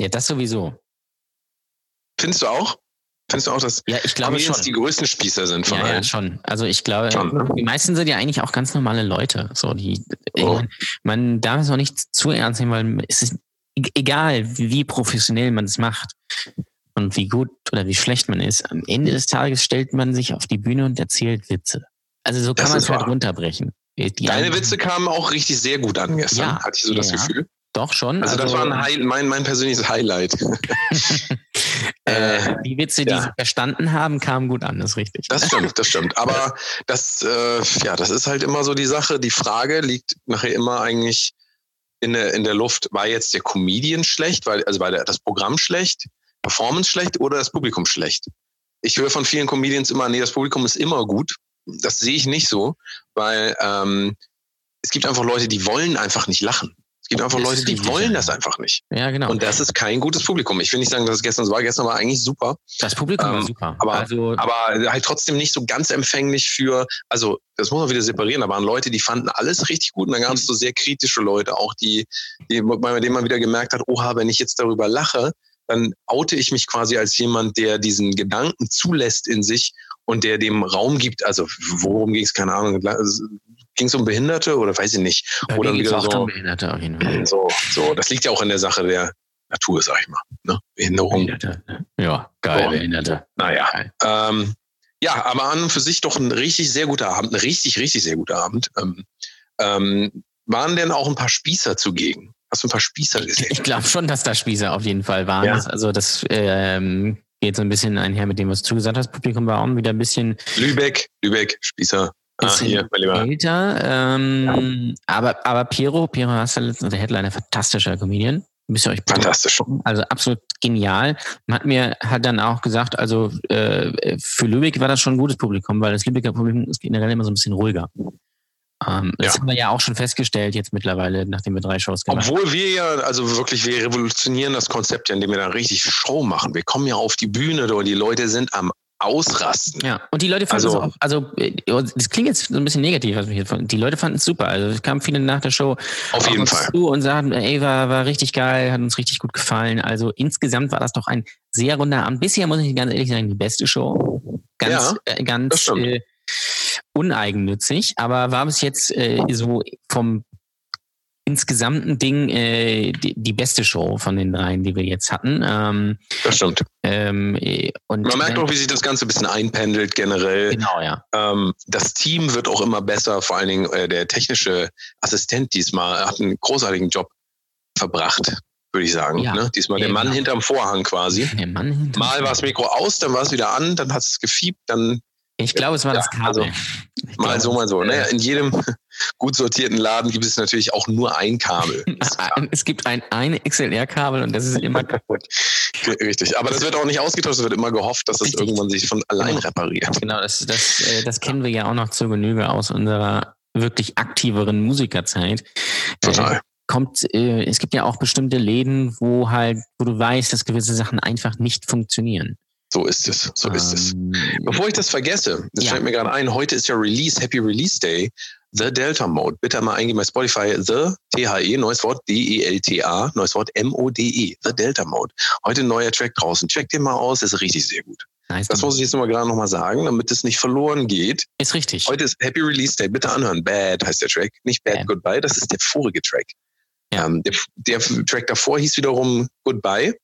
ja, das sowieso. Findest du auch? Findest du auch, dass Ja, ich glaube Comedians schon. die größten Spießer sind von Ja, ja, allen? schon. Also ich glaube, Schon, ne? die meisten sind ja eigentlich auch ganz normale Leute. So, die, Oh. man darf es auch nicht zu ernst nehmen, weil es ist e- egal, wie professionell man es macht und wie gut oder wie schlecht man ist. Am Ende des Tages stellt man sich auf die Bühne und erzählt Witze. Also so kann man es halt wahr. runterbrechen. Die Deine Witze kamen auch richtig sehr gut an gestern, Ja, hatte ich so das ja. Gefühl. Doch schon. Also, das war ein mein, mein persönliches Highlight. äh, die Witze, die ja. sie verstanden haben, kamen gut an, das ist richtig. Das stimmt, das stimmt. Aber das, äh, ja, das ist halt immer so die Sache. Die Frage liegt nachher immer eigentlich in der, in der Luft. War jetzt der Comedian schlecht, weil, also war der, das Programm schlecht, Performance schlecht oder das Publikum schlecht? Ich höre von vielen Comedians immer, nee, das Publikum ist immer gut. Das sehe ich nicht so, weil ähm, es gibt einfach Leute, die wollen einfach nicht lachen. Es gibt einfach Leute, die wollen das einfach nicht. ja, genau. Und das ist kein gutes Publikum. Ich will nicht sagen, dass es gestern so war. Gestern war eigentlich super. das Publikum war ähm, super. aber- also, aber halt trotzdem nicht so ganz empfänglich für, also das muss man wieder separieren, da waren Leute, die fanden alles richtig gut und dann gab es so sehr kritische Leute, auch die, die bei denen man wieder gemerkt hat, oha, wenn ich jetzt darüber lache, dann oute ich mich quasi als jemand, der diesen Gedanken zulässt in sich und der dem Raum gibt, also worum ging es, keine Ahnung, ging es um Behinderte oder weiß ich nicht. bei oder wieder so- um Behinderte auf jeden Fall. So, so, das liegt ja auch in der Sache der Natur, sag ich mal. Ne? Behinderung. Behinderte. ne? Ja, geil, So. Behinderte. Naja. Geil. Ähm, ja, aber an und für sich doch ein richtig sehr guter Abend, ein richtig, richtig sehr guter Abend. Ähm, ähm, waren denn auch ein paar Spießer zugegen? Hast du ein paar Spießer gesehen? Ich glaube schon, dass da Spießer auf jeden Fall waren. Ja. Also das ähm, geht so ein bisschen einher mit dem, was du gesagt hast. Publikum war auch wieder ein bisschen, Lübeck, Lübeck, Spießer. Ah, hier, mein Lieber. älter. Ähm, aber, aber Piero, Piero Hasselitz, der Headliner, fantastischer Comedian. Müsst ihr euch Fantastisch. Also absolut genial. Man hat mir hat dann auch gesagt, also äh, für Lübeck war das schon ein gutes Publikum, weil das Lübecker Publikum ist generell immer so ein bisschen ruhiger. Ähm, das Ja. haben wir ja auch schon festgestellt jetzt mittlerweile, nachdem wir drei Shows gemacht haben. Obwohl wir ja, also wirklich, wir revolutionieren das Konzept ja, indem wir da richtig Show machen. Wir kommen ja auf die Bühne und die Leute sind am Ausrasten. Ja, und die Leute fanden Also- es auch, also äh, das klingt jetzt so ein bisschen negativ, was wir hier von, die Leute fanden es super. Also es kamen viele nach der Show Auf jeden Fall. zu und sagten, ey, war, war richtig geil, hat uns richtig gut gefallen. Also insgesamt war das doch ein sehr runder Abend. Bisher muss ich ganz ehrlich sagen, die beste Show. Ganz, Ja, äh, ganz äh, uneigennützig, aber war bis jetzt äh, so vom insgesamten Ding äh, die, die beste Show von den dreien, die wir jetzt hatten. Ähm, Das stimmt. ähm, äh, und Man merkt auch, wie sich das Ganze ein bisschen einpendelt generell. Genau, ja. Ähm, das Team wird auch immer besser, vor allen Dingen äh, der technische Assistent diesmal hat einen großartigen Job verbracht, würde ich sagen. Ja. Ne? Diesmal der Mann genau. hinterm Vorhang quasi. Der Mann hinter Mal war das Mikro aus, dann war es wieder an, dann hat es gefiebt, dann Ich glaube, es war Ja, das Kabel. also, mal so, mal so. Naja, in jedem gut sortierten Laden gibt es natürlich auch nur ein Kabel. Es gibt ein, ein XLR-Kabel und das ist immer kaputt. Richtig. Aber das wird auch nicht ausgetauscht, es wird immer gehofft, dass das Richtig. irgendwann sich von allein Genau. repariert. Genau, das, das, äh, das kennen wir ja auch noch zur Genüge aus unserer wirklich aktiveren Musikerzeit. Total. Äh, kommt, äh, es gibt ja auch bestimmte Läden, wo halt, wo du weißt, dass gewisse Sachen einfach nicht funktionieren. So ist es. So ist es. Ähm, Bevor ich das vergesse, das Ja. fällt mir gerade ein, heute ist ja Release, Happy Release Day, The Delta Mode. Bitte mal eingeben bei Spotify, The, T-H-E, neues Wort, D-E-L-T-A, neues Wort, M-O-D-E, The Delta Mode. Heute ein neuer Track draußen. Check den mal aus, ist richtig sehr gut. Nice. Das muss ich jetzt nochmal gerade nochmal sagen, damit es nicht verloren geht. ist richtig. Heute ist Happy Release Day, bitte anhören. Bad heißt der Track, nicht Bad Bad. Goodbye, das ist der vorige Track. Ja. Ähm, der, der Track davor hieß wiederum Goodbye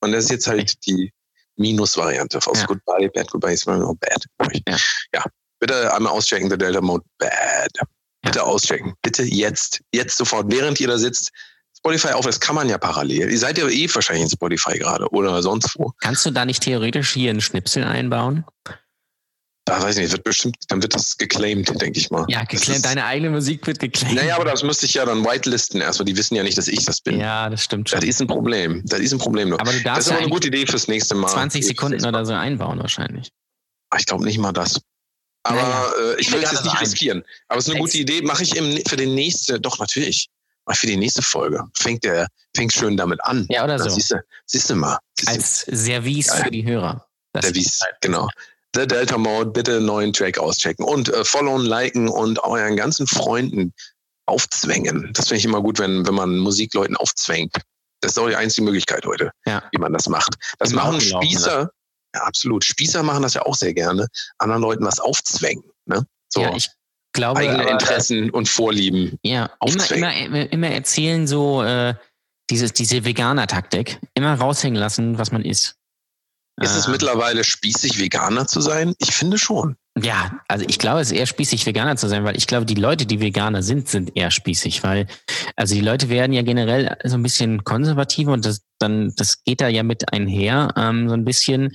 und das ist jetzt halt die Minus-Variante aus Ja. Goodbye, Bad Goodbye ist immer noch Bad. Ja. ja, bitte einmal auschecken, der Delta Mode Bad. Bitte auschecken, bitte jetzt, jetzt sofort, während ihr da sitzt. Spotify auf, das kann man ja parallel. Ihr seid ja eh wahrscheinlich in Spotify gerade oder sonst wo. Kannst du da nicht theoretisch hier einen Schnipsel einbauen? Da weiß ich nicht, wird bestimmt, dann wird das geclaimed, denke ich mal. Ja, Das geclaimed, ist- deine eigene Musik wird geclaimed. Naja, aber das müsste ich ja dann whitelisten erstmal. Die wissen ja nicht, dass ich das bin. ja, das stimmt schon. Das ist ein Problem. Das ist ein Problem. Nur. Aber du das darfst ist ja aber eine gute Idee fürs nächste Mal. 20 Fürs Sekunden oder so einbauen wahrscheinlich. Ah, Ich glaube nicht mal das. Aber Naja, äh, ich will es jetzt nicht ein. riskieren. Aber es ist eine Ex- gute Idee. Mache ich im, für den nächste, doch natürlich. Mach ich für die nächste Folge. Fängt der, fängt schön damit an. Ja, oder so. Siehst du, siehst du mal. Siehst Als Service Geil. für die Hörer. Das Wies, genau. The Delta Mode, bitte einen neuen Track auschecken und äh, followen, liken und euren ganzen Freunden aufzwängen. Das finde ich immer gut, wenn, wenn man Musikleuten aufzwängt. Das ist auch die einzige Möglichkeit heute, Ja. wie man das macht. Das Im machen Auto laufen Spießer, ja, absolut. Spießer machen das ja auch sehr gerne, anderen Leuten was aufzwängen. Ne? So Ja, ich glaube, eigene aber, Interessen und Vorlieben. ja, immer, aufzwängen. immer, immer, immer erzählen so äh, dieses, diese Veganer-Taktik. Immer raushängen lassen, was man isst. Ist es Ähm, mittlerweile spießig, Veganer zu sein? Ich finde schon. Ja, also ich glaube, es ist eher spießig, Veganer zu sein, weil ich glaube, die Leute, die Veganer sind, sind eher spießig, weil also die Leute werden ja generell so ein bisschen konservativer und das dann das geht da ja mit einher ähm, so ein bisschen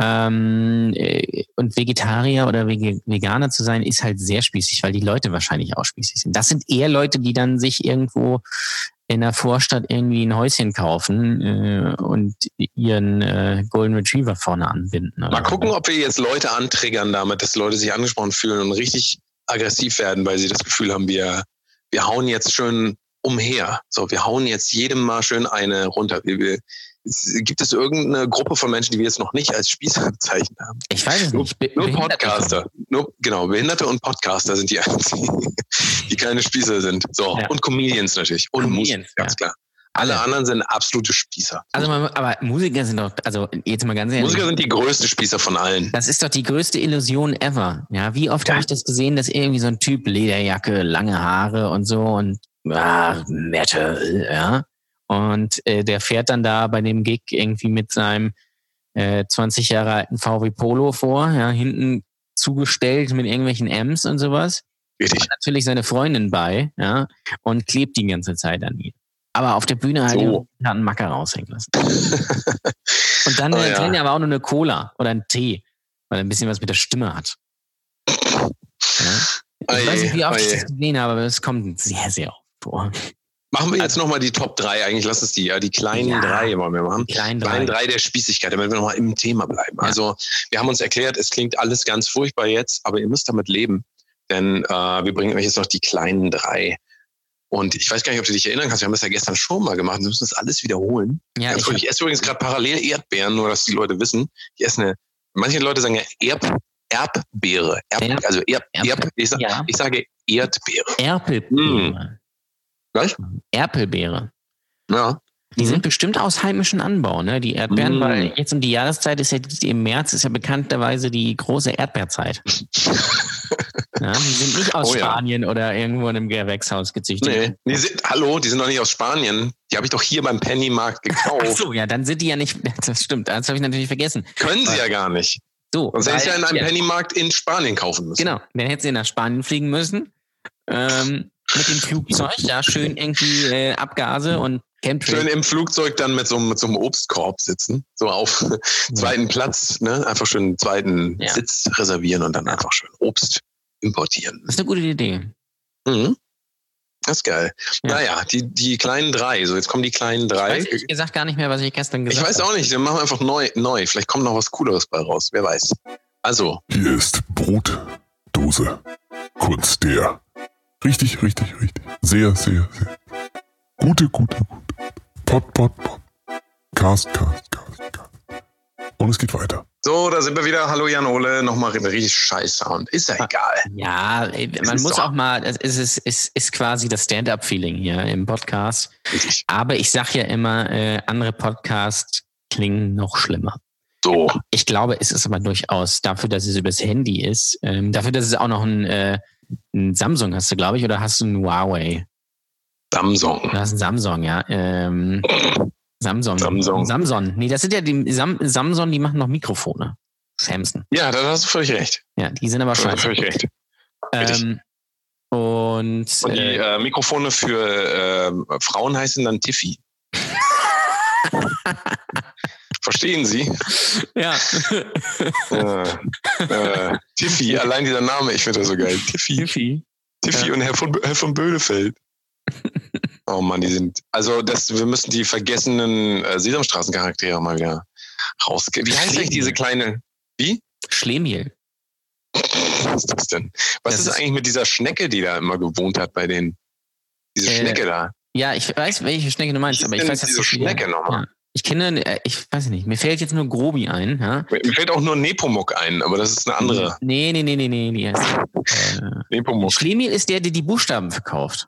ähm, äh, und Vegetarier oder Veganer zu sein ist halt sehr spießig, weil die Leute wahrscheinlich auch spießig sind. Das sind eher Leute, die dann sich irgendwo in der Vorstadt irgendwie ein Häuschen kaufen äh, und ihren äh, Golden Retriever vorne anbinden. Mal gucken, ob wir jetzt Leute antriggern damit, dass Leute sich angesprochen fühlen und richtig aggressiv werden, weil sie das Gefühl haben, wir, wir hauen jetzt schön umher. So, wir hauen jetzt jedem mal schön eine runter. Wir, wir, gibt es irgendeine Gruppe von Menschen, die wir jetzt noch nicht als Spießer bezeichnet haben? Ich weiß es nicht. Be- nur Behinderte Podcaster. Nur, genau, Behinderte und Podcaster sind die einzigen, die keine Spießer sind. So, Ja. und Comedians natürlich. Und Comedians, Musiker, ganz ja. klar. Alle Ja. anderen sind absolute Spießer. Also, man, aber Musiker sind doch, also jetzt mal ganz ehrlich, Musiker sind die größten Spießer von allen. das ist doch die größte Illusion ever. Ja, wie oft habe ich das gesehen, dass irgendwie so ein Typ Lederjacke, lange Haare und so und ah, Metal, ja. Und äh, der fährt dann da bei dem Gig irgendwie mit seinem äh, 20 Jahre alten VW Polo vor, ja, hinten zugestellt mit irgendwelchen Amps und sowas. Richtig. natürlich seine Freundin bei, ja, und klebt die ganze Zeit an ihn. Aber auf der Bühne halt So. hat einen Macker raushängen lassen. Und dann Oh äh, ja. trinkt er aber auch nur eine Cola oder einen Tee, weil er ein bisschen was mit der Stimme hat. Ja. Ich Oje, weiß nicht, wie oft ich oje. das gesehen habe, aber es kommt sehr, sehr oft vor. Machen wir jetzt nochmal die Top 3, eigentlich lass es die, ja, die kleinen Ja. drei wollen wir machen. Die kleinen Kleinen drei. drei der Spießigkeit, damit wir nochmal im Thema bleiben. Ja. Also, wir haben uns erklärt, es klingt alles ganz furchtbar jetzt, aber ihr müsst damit leben. Denn äh, wir bringen euch jetzt noch die kleinen drei. Und ich weiß gar nicht, ob du dich erinnern kannst, wir haben das ja gestern schon mal gemacht. Wir müssen das alles wiederholen. Ja, ich, ich esse übrigens gerade parallel Erdbeeren, nur dass die Leute wissen. Ich esse eine, manche Leute sagen ja Erb, Erbbeere. Erb, also Erb, Erb- ich, sag, ja. ich sage Erdbeere. Erpelbeere. Was? Erpelbeere. Ja. Die Mhm. sind bestimmt aus heimischem Anbau, ne? Die Erdbeeren, Mm. weil jetzt um die Jahreszeit ist ja im März ist ja bekannterweise die große Erdbeerzeit. ja, die sind nicht aus Oh ja. Spanien oder irgendwo in einem Gewächshaus gezüchtet. Nee, die sind, hallo, die sind doch nicht aus Spanien. Die habe ich doch hier beim Pennymarkt Ach gekauft. so, ja, dann sind die ja nicht. Das stimmt, das habe ich natürlich vergessen. Können sie ja gar nicht. So, Sonst hätte ich ja in einem ja, Pennymarkt in Spanien kaufen müssen. Genau, dann hätte sie nach Spanien fliegen müssen. Ähm, mit dem Flugzeug, da schön irgendwie äh, Abgase und Chemtrails. Schön im Flugzeug dann mit so, einem- mit so einem Obstkorb sitzen. So auf zweiten Platz, ne? Einfach schön einen zweiten Ja. Sitz reservieren und dann einfach schön Obst importieren. Das ist eine gute Idee. Mhm. Das ist geil. Ja. Naja, die, die kleinen drei. So, jetzt kommen die kleinen Ich drei. weiß ehrlich gesagt gar nicht mehr, was ich gestern Ich gesagt weiß habe. auch nicht, dann machen wir einfach neu, neu. Vielleicht kommt noch was Cooleres bei raus. Wer weiß. Also, Hier ist Brotdose. Kunst der. Richtig, richtig, richtig. Sehr, sehr, sehr. Gute, gute, gute. Pot, pot, pot. Cast, cast, cast, cast. Und es geht weiter. so, da sind wir wieder. Hallo Jan Ole. Nochmal ein richtig scheiß Sound. Ist ja egal. Ja, ey, man muss doch- auch mal, es ist, es ist, ist quasi das Stand-up-Feeling hier im Podcast. Richtig. Aber ich sag ja immer, äh, andere Podcasts klingen noch schlimmer. So. Ich glaube, es ist aber durchaus dafür, dass es übers Handy ist, ähm, dafür, dass es auch noch ein, äh, ein Samsung hast du, glaube ich, oder hast du ein Huawei? Samsung. Du hast ein Samsung, ja. Ähm, Samsung. Samsung. Samsung. Nee, das sind ja die Sam Samsung, die machen noch Mikrofone. Samsung. Ja, da hast du völlig recht. Ja, die sind aber scheiße. völlig recht. Ähm, und, Und die äh, äh, Mikrofone für ähm, Frauen heißen dann Tiffy. Verstehen Sie? Ja. Äh, äh, Tiffy, allein dieser Name, ich finde das so geil. Tiffy. Tiffy. Tiffy Ja. und Herr von, Herr von Böhnefeld. Oh Mann, die sind. Also das, wir müssen die vergessenen äh, Sesamstraßencharaktere mal wieder rausgehen. Wie heißt eigentlich diese kleine. Wie? Schlemiel. Was ist das denn? Was Das ist, ist- eigentlich mit dieser Schnecke, die da immer gewohnt hat bei denen? Diese Äh, Schnecke da. Ja, ich weiß, welche Schnecke du meinst, aber ich weiß, dass diese Schnecke nochmal? Ja. Ich kenne, äh, ich weiß nicht, mir fällt jetzt nur Grobi ein. Ja? Mir fällt auch nur Nepomuk ein, aber das ist eine andere. Nee, nee, nee, nee, nee. nee. Äh, Nepomuk. Schlemiel ist der, der die Buchstaben verkauft.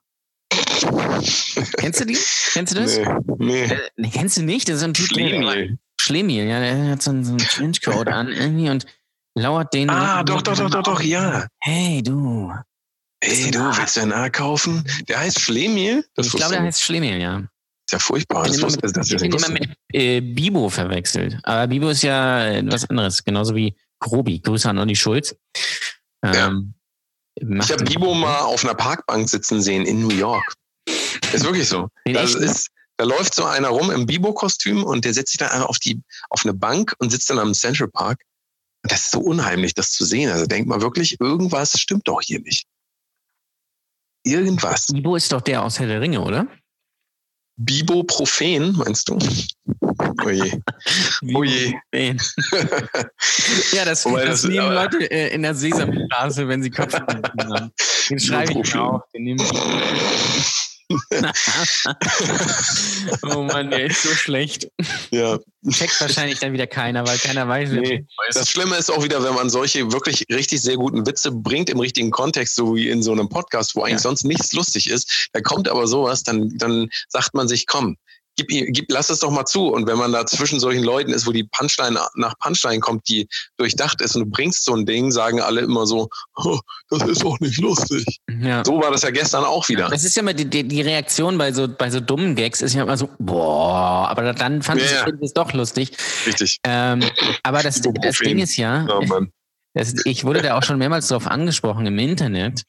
Kennst du die? Kennst du das? Nee, nee. Äh, kennst du nicht? Das ist so ein Typ, Schlemiel. Schlemiel, ja, der hat so einen, so einen Trenchcoat an irgendwie und lauert den. Ah, doch, doch, doch, doch, doch, ja. Hey, du. Hey, du willst du ein A kaufen? Der heißt Schlemiel? Das ich glaube, der heißt Schlemiel, ja. Ist ja furchtbar. Ich Das wusste, mit, ich bin das immer mit äh, Bibo verwechselt. Aber Bibo ist ja äh, was anderes, genauso wie Grobi. Grüße an Olli Schulz. Ähm, macht- Ich habe Bibo mal auf einer Parkbank sitzen sehen in New York. Ist wirklich so. Das echten? ist, da läuft so einer rum im Bibo-Kostüm und der setzt sich dann auf, die, auf eine Bank und sitzt dann am Central Park. Und das ist so unheimlich, das zu sehen. Also denkt man wirklich, irgendwas stimmt doch hier nicht. Irgendwas. Bibo ist doch der aus Herr der Ringe, oder? Bibo-Prophen, meinst du? Oje. Oje. Ja, das, Wobei das, das- nehmen Leute äh, in der Sesamstraße, wenn sie Kopfschmerzen haben. Den schreibe ich mir auf. Den nehme ich. oh Mann, der ist so schlecht. Ja, Checkt wahrscheinlich dann wieder keiner, weil keiner weiß, wer Nee. Das Schlimme ist auch wieder, wenn man solche wirklich richtig sehr guten Witze bringt im richtigen Kontext, so wie in so einem Podcast, wo eigentlich Ja. sonst nichts lustig ist. Da kommt aber sowas, dann, dann sagt man sich, komm, gib, gib, lass es doch mal zu. Und wenn man da zwischen solchen Leuten ist, wo die Punchline nach Punchline kommt, die durchdacht ist und du bringst so ein Ding, sagen alle immer so, oh, das ist doch nicht lustig. Ja. So war das ja gestern auch wieder. Das ist ja immer die, die, die Reaktion bei so, bei so dummen Gags, ist ja immer so, boah, aber dann fand Ja, ich ja. es doch lustig. Richtig. Ähm, aber das, das Ding ist ja, Ja, das, ich wurde da auch schon mehrmals darauf angesprochen im Internet,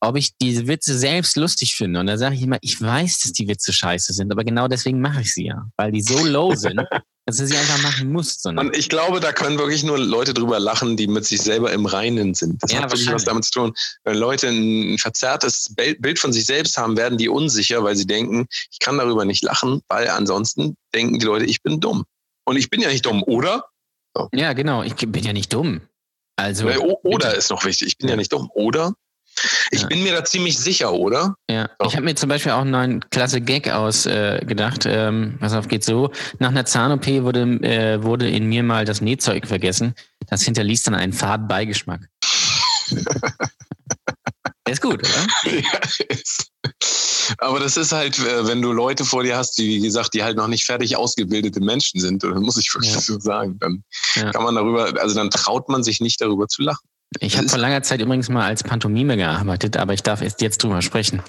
ob ich diese Witze selbst lustig finde. Und da sage ich immer, ich weiß, dass die Witze scheiße sind, aber genau deswegen mache ich sie ja. Weil die so low sind, dass du sie einfach machen musst. Sondern, Und ich glaube, da können wirklich nur Leute drüber lachen, die mit sich selber im Reinen sind. Das Ja, hat wirklich was damit zu tun. Wenn Leute ein verzerrtes Bild von sich selbst haben, werden die unsicher, weil sie denken, ich kann darüber nicht lachen, weil ansonsten denken die Leute, ich bin dumm. Und ich bin ja nicht dumm, oder? ja, genau, ich bin ja nicht dumm. Also, oder bitte. ist noch wichtig. Ich bin Ja. nicht dumm, oder? Ich Ja. bin mir da ziemlich sicher, oder? Ja, So. ich habe mir zum Beispiel auch einen neuen klasse Gag ausgedacht. Äh, ähm, pass auf, geht so. Nach einer Zahn-OP wurde, äh, wurde in mir mal das Nähzeug vergessen. Das hinterließ dann einen faden Beigeschmack. Der ist gut, oder? Ja, ist- Aber das ist halt, äh, wenn du Leute vor dir hast, die, wie gesagt, die halt noch nicht fertig ausgebildete Menschen sind, dann muss ich wirklich Ja. so sagen, dann Ja. kann man darüber, also dann traut man sich nicht darüber zu lachen. Ich habe vor langer Zeit übrigens mal als Pantomime gearbeitet, aber ich darf erst jetzt drüber sprechen.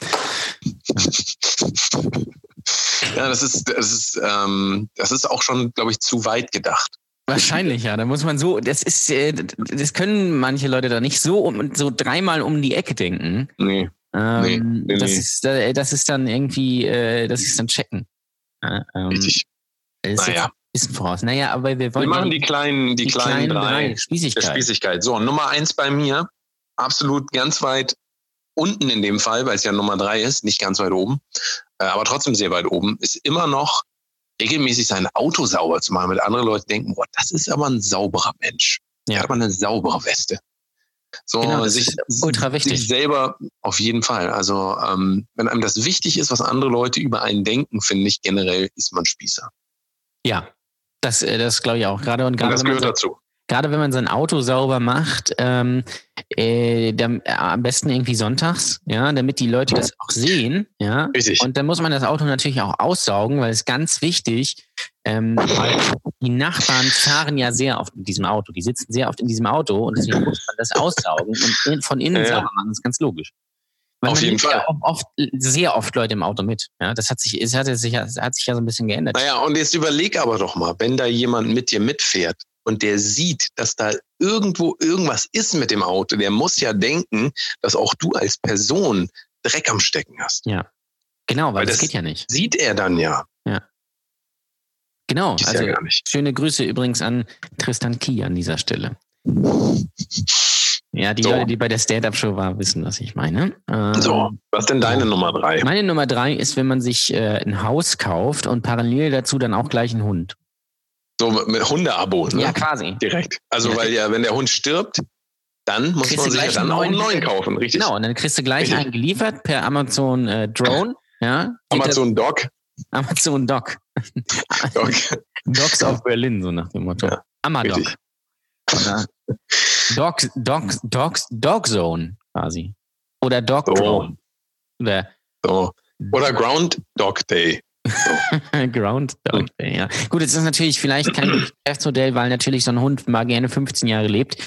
Ja, das ist, das ist, ähm, das ist auch schon, glaube ich, zu weit gedacht. Wahrscheinlich, ja. Da muss man so, das ist, äh, das können manche Leute da nicht so um, so dreimal um die Ecke denken. Nee. Ähm, Nee, nee, das, nee. Ist, äh, das ist dann irgendwie, äh, das ist dann checken. Äh, ähm, Richtig. Naja. Bisschen voraus. Naja, aber wir Wir wollen machen ja die kleinen, die, kleinen, drei. Der Spießigkeit. Spießigkeit. So, Nummer eins bei mir, absolut ganz weit unten in dem Fall, weil es ja Nummer drei ist, nicht ganz weit oben, äh, aber trotzdem sehr weit oben, ist immer noch regelmäßig sein Auto sauber zu machen, damit andere Leute denken, boah, das ist aber ein sauberer Mensch. Ja. hat aber eine saubere Weste. So, Genau, das sich, ist ultra wichtig. sich selber auf jeden Fall. Also, ähm, wenn einem das wichtig ist, was andere Leute über einen denken, finde ich, generell ist man Spießer. Ja, das, äh, das glaube ich auch. Gerade und Und gerade das wenn man gehört so- dazu. gerade wenn man sein Auto sauber macht, ähm, äh, dann, äh, am besten irgendwie sonntags, ja, damit die Leute das auch sehen, ja. Richtig. Und dann muss man das Auto natürlich auch aussaugen, weil es ganz wichtig, ähm, weil die Nachbarn fahren ja sehr oft mit diesem Auto. Die sitzen sehr oft in diesem Auto und deswegen muss man das aussaugen und in, von innen ja. sauber machen. Das ist ganz logisch. Weil Auf jeden ja Fall. auch oft, sehr oft Leute im Auto mit. Ja, das hat sich, es hat sich, ja- es hat sich ja so ein bisschen geändert. Naja, und jetzt überleg aber doch mal, wenn da jemand mit dir mitfährt und der sieht, dass da irgendwo irgendwas ist mit dem Auto, der muss ja denken, dass auch du als Person Dreck am Stecken hast. Genau, weil, Weil das, das- geht ja nicht. Sieht er dann ja. Ja. Genau, Ist also ja gar nicht. schöne Grüße übrigens an Tristan Key an dieser Stelle. Ja, die So. Leute, die bei der Stand-Up-Show waren, wissen, was ich meine. Ähm, So, was denn deine Nummer drei? Meine Nummer drei ist, wenn man sich äh, ein Haus kauft und parallel dazu dann auch gleich einen Hund. So mit, Hundeabo, ne? Ja, quasi. Direkt. Also, Ja. weil ja, wenn der Hund stirbt, dann muss Kriegst man sich ja dann einen auch einen neuen- neuen kaufen, richtig? Genau, und dann kriegst du gleich Richtig. einen geliefert per Amazon äh, Drone. Ja, Amazon Doc. Amazon Doc. Doc. Docs of Berlin, so nach dem Motto. Ja, Amadoc. Dog, Dog, Dog, Dog Zone quasi. Oder Dog So. Drone. Oder So. Oder Ground Dog Day. Ground Dog Day, ja. Gut, es ist natürlich vielleicht kein Geschäftsmodell, weil natürlich so ein Hund mal gerne 15 Jahre lebt.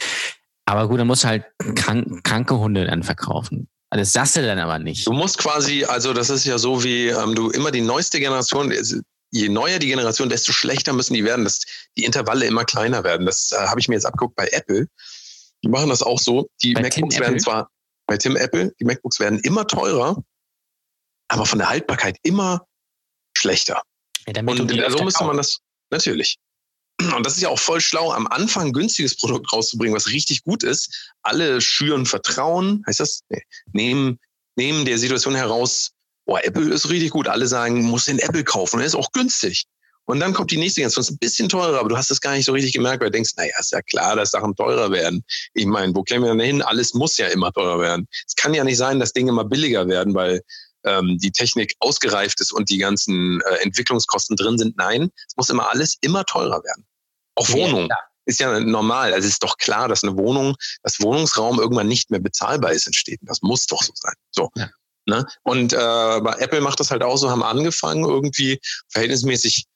Aber gut, dann musst du halt krank, kranke Hunde dann verkaufen. Also Das sagst du dann aber nicht. Du musst quasi, also das ist ja so wie ähm, du immer die neueste Generation, es- je neuer die Generation, desto schlechter müssen die werden, dass die Intervalle immer kleiner werden. Das äh, habe ich mir jetzt abgeguckt bei Apple. Die machen das auch so. Die Bei MacBooks werden zwar bei Tim Apple, die MacBooks werden immer teurer, aber von der Haltbarkeit immer schlechter. Ja, Und so öfter müsste man das natürlich. Und das ist ja auch voll schlau, am Anfang ein günstiges Produkt rauszubringen, was richtig gut ist. Alle schüren Vertrauen, heißt das? Nee. Nehmen, nehmen der Situation heraus, boah, Apple ist richtig gut. Alle sagen, muss den Apple kaufen, er ist auch günstig. Und dann kommt die nächste Generation, ist ein bisschen teurer, aber du hast es gar nicht so richtig gemerkt, weil du denkst, naja, ist ja klar, dass Sachen teurer werden. Ich meine, wo kämen wir denn hin? Alles muss ja immer teurer werden. Es kann ja nicht sein, dass Dinge immer billiger werden, weil ähm, die Technik ausgereift ist und die ganzen äh, Entwicklungskosten drin sind. Nein, es muss immer alles immer teurer werden. Auch Ja, Wohnung klar. ist ja normal. Also es ist doch klar, dass eine Wohnung, das Wohnungsraum irgendwann nicht mehr bezahlbar ist in Städten. Das muss doch so sein. So. Ja. Ne? Und äh, bei Apple macht das halt auch so, haben angefangen, irgendwie verhältnismäßig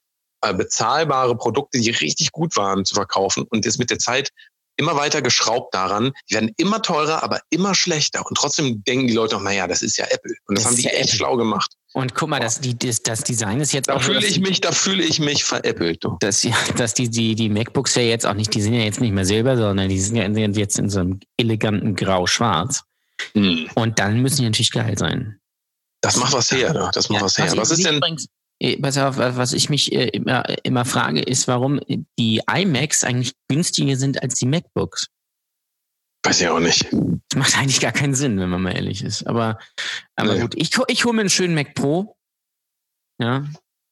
bezahlbare Produkte, die richtig gut waren, zu verkaufen und ist mit der Zeit immer weiter geschraubt daran. Die werden immer teurer, aber immer schlechter. Und trotzdem denken die Leute noch, naja, das ist ja Apple. Und das, Das haben die ja echt Apple. schlau gemacht. Und guck mal, das, die, das, das Design ist jetzt Da auch fühle ich mich, da fühle ich mich veräppelt. Du. dass, ja, dass die, die, die MacBooks ja jetzt auch nicht, die sind ja jetzt nicht mehr silber, sondern die sind ja jetzt in so einem eleganten Grau-Schwarz. Hm. Und dann müssen die natürlich geil sein. Das macht was her. Das macht was her. Was ist denn? Übrigens, äh, pass auf, was ich mich äh, immer, immer frage, ist, warum die iMacs eigentlich günstiger sind als die MacBooks. Weiß ich auch nicht. Das macht eigentlich gar keinen Sinn, wenn man mal ehrlich ist. Aber, aber Nee. gut, ich, ich hole mir einen schönen Mac Pro. Ja.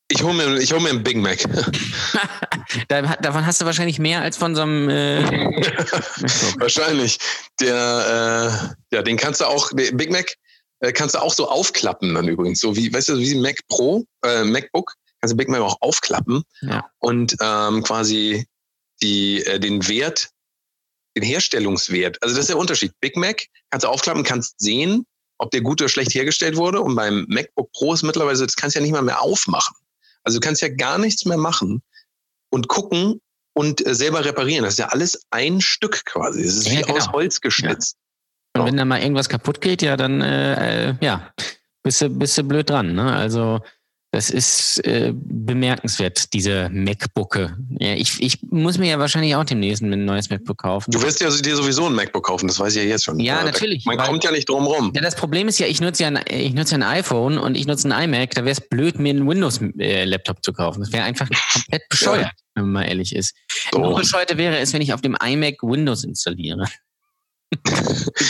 Ich hole mir, ich hol mir einen Big Mac. Davon hast du wahrscheinlich mehr als von so einem äh. Wahrscheinlich. Der, äh, ja, den kannst du auch, Big Mac äh, kannst du auch so aufklappen dann übrigens. So wie, weißt du, wie ein Mac Pro, äh, MacBook, kannst du Big Mac auch aufklappen Ja. und ähm, quasi die, äh, den Wert, den Herstellungswert. Also das ist der Unterschied. Big Mac kannst du aufklappen, kannst sehen, ob der gut oder schlecht hergestellt wurde. Und beim MacBook Pro ist mittlerweile, so, das kannst du ja nicht mal mehr aufmachen. Also du kannst ja gar nichts mehr machen und gucken und äh, selber reparieren. Das ist ja alles ein Stück quasi. Es ist Ja, wie genau. aus Holz geschnitzt. Und wenn da mal irgendwas kaputt geht, ja, dann äh, äh, ja, bist du, bist du blöd dran. Ne? Also das ist äh, bemerkenswert, diese MacBooke. Ja, ich, ich muss mir ja wahrscheinlich auch demnächst ein neues MacBook kaufen. Du wirst ja dir sowieso ein MacBook kaufen, das weiß ich ja jetzt schon. Ja, da- natürlich, Man weil- kommt ja nicht drum rum. Ja, das Problem ist ja, ich nutze ja ein, ich nutze ja ein iPhone und ich nutze ein iMac. Da wäre es blöd, mir einen Windows-Laptop zu kaufen. Das wäre einfach komplett bescheuert, wenn man mal ehrlich ist. Noch So. bescheuerter wäre es, wenn ich auf dem iMac Windows installiere.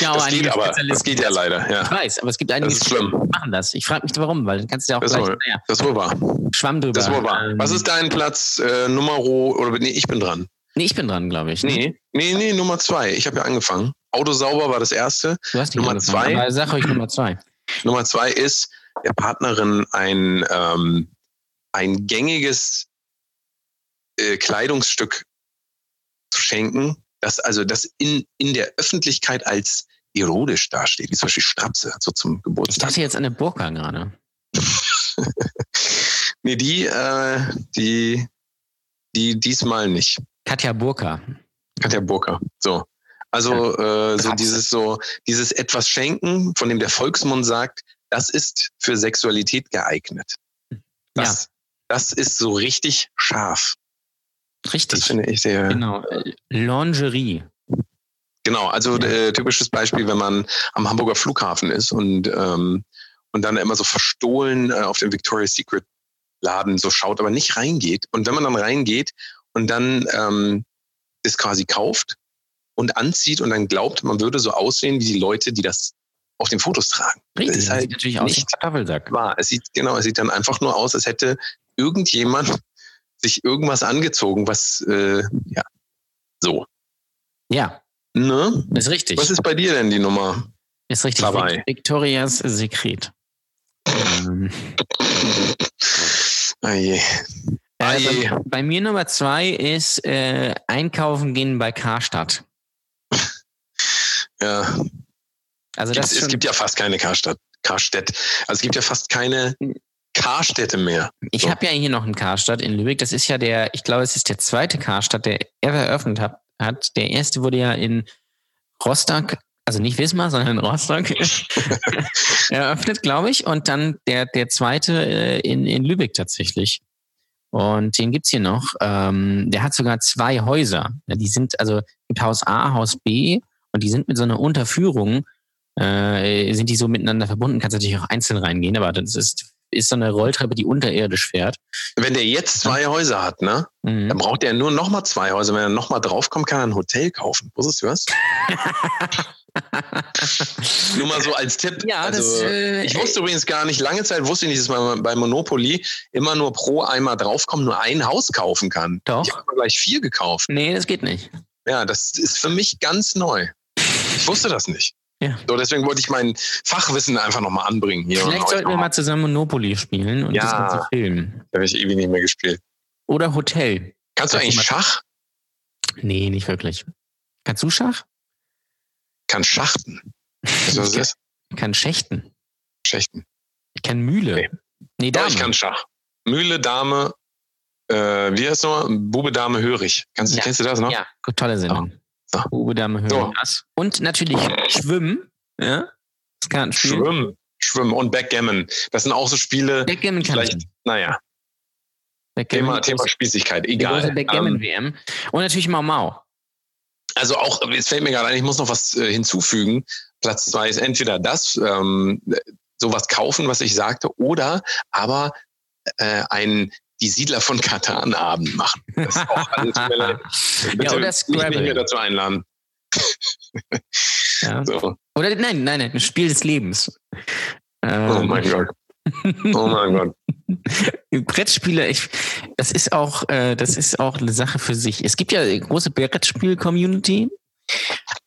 Auch Das geht aber, das geht ja leider. Ich Ja, weiß, aber es gibt einige, die machen das. Ich frage mich warum, weil dann kannst du ja auch Das gleich, wohl. naja, Das ist wohl wahr. Schwamm drüber. Das ist wohl wahr. Ähm, Was ist dein Platz äh, Nummer oder nee, ich bin dran. Nee, ich bin dran, glaube ich. ne? Nee, nee, nee, Nummer zwei. Ich habe ja angefangen. Auto sauber war das erste. Du hast Nummer angefangen, zwei. Aber sag euch Nummer zwei. Nummer zwei ist, der Partnerin ein, ähm, ein gängiges äh, Kleidungsstück zu schenken, das also das in, in der Öffentlichkeit als erotisch dasteht, wie zum Beispiel Strapse, so zum Ich Geburtstag. dachte jetzt an eine Burka gerade. Nee, die, äh, die, die diesmal nicht. Katja Burka. Katja Burka. So. Also äh, so dieses so, dieses etwas schenken, von dem der Volksmund sagt, das ist für Sexualität geeignet. Das, das ist so richtig scharf. Richtig. Das finde ich sehr. Genau. Lingerie. Genau, also äh, typisches Beispiel, wenn man am Hamburger Flughafen ist und, ähm, und dann immer so verstohlen äh, auf den Victoria's Secret Laden so schaut, aber nicht reingeht. Und wenn man dann reingeht und dann ähm, das quasi kauft und anzieht und dann glaubt, man würde so aussehen wie die Leute, die das auf den Fotos tragen. Richtig, das ist halt sieht natürlich aus wie ein nicht Kartoffelsack. wahr. Es sieht, genau, es sieht dann einfach nur aus, als hätte irgendjemand sich irgendwas angezogen, was, äh, ja, so. Ja, Ne? ist richtig. Was ist bei dir denn die Nummer? ist richtig. dabei? Vic- Victorias Sekret. Ähm, Ah je. Äh, je. bei, bei mir Nummer zwei ist äh, Einkaufen gehen bei Karstadt. Ja, Also es, das ist es gibt ja fast keine Karstadt, Karstädt. Also es gibt ja fast keine Karstädte mehr. ich so. habe ja hier noch einen Karstadt in Lübeck. Das ist ja der, ich glaube, es ist der zweite Karstadt, der ever eröffnet hat. hat. Der erste wurde ja in Rostock, also nicht Wismar, sondern in Rostock eröffnet, glaube ich. Und dann der, der zweite äh, in, in Lübeck tatsächlich. Und den gibt's hier noch. Ähm, der hat sogar zwei Häuser. Ja, die sind, also gibt Haus A, Haus B und die sind mit so einer Unterführung, äh, sind die so miteinander verbunden. Kannst natürlich auch einzeln reingehen, aber das ist, ist so eine Rolltreppe, die unterirdisch fährt. Wenn der jetzt zwei Häuser hat, ne, Mhm. dann braucht er nur noch mal zwei Häuser. Wenn er noch mal draufkommt, kann er ein Hotel kaufen. Wusstest du was? Nur mal so als Tipp. Ja, also, das, äh, ich wusste übrigens gar nicht, lange Zeit wusste ich nicht, dass man bei Monopoly immer nur pro einmal draufkommt, nur ein Haus kaufen kann. Doch. Ich habe gleich vier gekauft. Nee, das geht nicht. Ja, das ist für mich ganz neu. Ich wusste das nicht. Ja. So, deswegen wollte ich mein Fachwissen einfach nochmal anbringen hier. Vielleicht sollten wir mal zusammen Monopoly spielen und Ja. das Ganze filmen. Da habe ich ewig nicht mehr gespielt. Oder Hotel. Kannst du eigentlich Schach? Nee, nicht wirklich. Kannst du Schach? Kann Schachten. Weißt du, was das ist? Ich kann Schächten. Schächten. Ich kann Mühle. Nee. Nee, Dame. ich kann Schach. Mühle, Dame, äh, wie heißt noch? Bube, Dame, Hörig. Kannst, Ja. Kennst du das noch? Ja, tolle Sendung. So. Uwe Dame hören So. das. Und natürlich Schwimmen. Ja? Das Kartenspiel. Schwimmen. Schwimmen und Backgammon. Das sind auch so Spiele, Backgammon kann vielleicht, ich naja, Backgammon Thema, Thema Spießigkeit, egal. Ähm, Backgammon-WM. Und natürlich Mau Mau. also auch, es fällt mir gerade ein, ich muss noch was äh, hinzufügen. Platz zwei ist entweder das, ähm, sowas kaufen, was ich sagte, oder aber äh, ein die Siedler von Katan Abend machen. Das ist auch alles. Bitte ja, oder nicht mich mehr Scrabble. dazu einladen. Ja. So. Oder nein, nein, nein, ein Spiel des Lebens. Ähm, Oh mein Gott. Oh mein Gott. Brettspiele, ich, das ist auch, äh, das ist auch eine Sache für sich. Es gibt ja eine große Brettspiel-Community,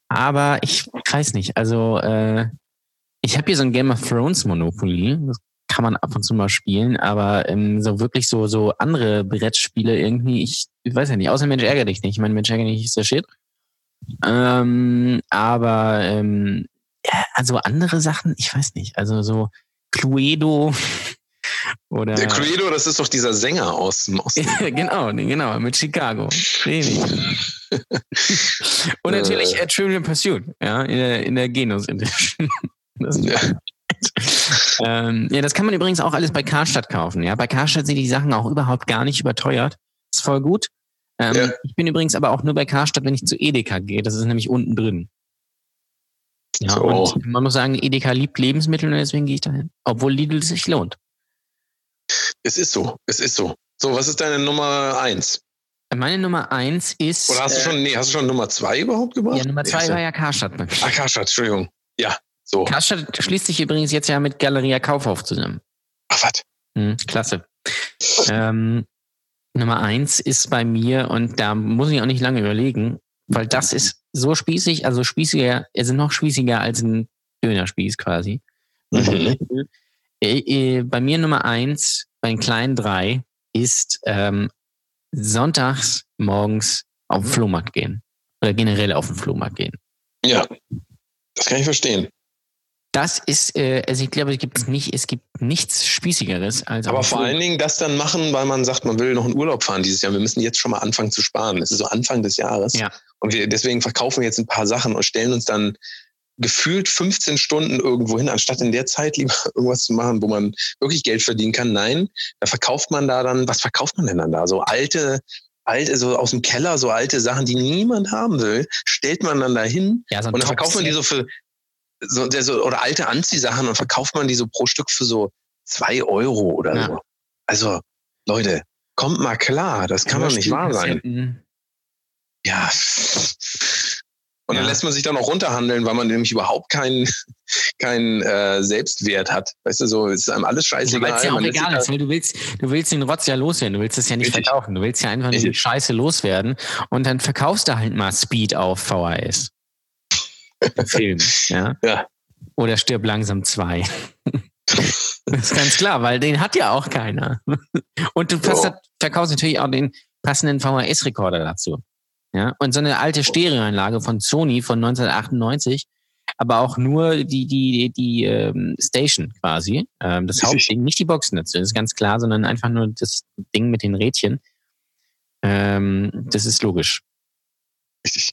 aber ich weiß nicht. Also äh, ich habe hier so ein Game of Thrones Monopoly. Das kann man ab und zu mal spielen, aber ähm, so wirklich so so andere Brettspiele irgendwie, ich, ich weiß ja nicht. Außer Mensch ärgere dich nicht. Ich meine, Mensch ärgere dich ist der Shit. Ähm, aber ähm, ja, also andere Sachen, ich weiß nicht. Also so Cluedo oder Der Cluedo, das ist doch dieser Sänger aus dem Osten. genau, genau, mit Chicago. Und natürlich äh, Trivial Pursuit, ja, in der, in der Genos Edition. Das, Ja. ähm, ja, das kann man übrigens auch alles bei Karstadt kaufen. Ja, bei Karstadt sind die Sachen auch überhaupt gar nicht überteuert. Ist voll gut. Ähm, Ja. Ich bin übrigens aber auch nur bei Karstadt, wenn ich zu Edeka gehe. Das ist nämlich unten drin. Ja, So. und man muss sagen, Edeka liebt Lebensmittel und deswegen gehe ich dahin. Obwohl Lidl sich lohnt. Es ist so, es ist so. So, was ist deine Nummer eins? Meine Nummer eins ist. Oder hast du äh, schon, nee, hast du schon Nummer zwei überhaupt gebracht? Ja, Nummer Nee, zwei du- war ja Karstadt. Ah, Karstadt, Entschuldigung. Ja, so. Karstadt schließt sich übrigens jetzt ja mit Galeria Kaufhof zusammen. Ach, was? Hm, klasse. Ähm, Nummer eins ist bei mir, und da muss ich auch nicht lange überlegen, weil das ist so spießig, also spießiger, also noch spießiger als ein Dönerspieß quasi. Mhm. Äh, äh, bei mir Nummer eins, bei den kleinen drei, ist ähm, sonntags morgens auf den Flohmarkt gehen. Oder generell auf den Flohmarkt gehen. Ja, das kann ich verstehen. Das ist, äh, also ich glaube, es gibt nicht, es gibt nichts Spießigeres als Aber vor allen Dingen das dann machen, weil man sagt, man will noch in Urlaub fahren dieses Jahr. Wir müssen jetzt schon mal anfangen zu sparen. Es ist so Anfang des Jahres. Ja. Und wir, deswegen verkaufen wir jetzt ein paar Sachen und stellen uns dann gefühlt 15 Stunden irgendwo hin, anstatt in der Zeit lieber irgendwas zu machen, wo man wirklich Geld verdienen kann. Nein, da verkauft man da dann, was verkauft man denn dann da? So alte, alte, so aus dem Keller, so alte Sachen, die niemand haben will, stellt man dann da hin Ja, so und dann verkauft man die so für so, der so oder alte Anziehsachen und verkauft man die so pro Stück für so zwei Euro oder Ja. so. Also Leute, kommt mal klar, das kann doch nicht wahr sein. Kassetten. Ja. Und dann Ja. lässt man sich dann auch runterhandeln, weil man nämlich überhaupt keinen keinen äh, Selbstwert hat. Weißt du, so ist einem alles Ja, scheißegal. weil es ja auch egal ist, weil du willst, du willst den Rotz ja loswerden, du willst es ja nicht Richtig. verkaufen, du willst ja einfach nur die. Scheiße loswerden und dann verkaufst du halt mal Speed auf VHS. Film, ja. Ja. Oder stirb langsam zwei. das ist ganz klar, weil den hat ja auch keiner. Und du So. ver- verkaufst natürlich auch den passenden VHS-Rekorder dazu. Ja, und so eine alte Stereoanlage von Sony von 1998, aber auch nur die, die, die ähm, Station quasi. Ähm, das. Hauptding, nicht die Boxen dazu, das ist ganz klar, sondern einfach nur das Ding mit den Rädchen. Ähm, das ist logisch. Richtig.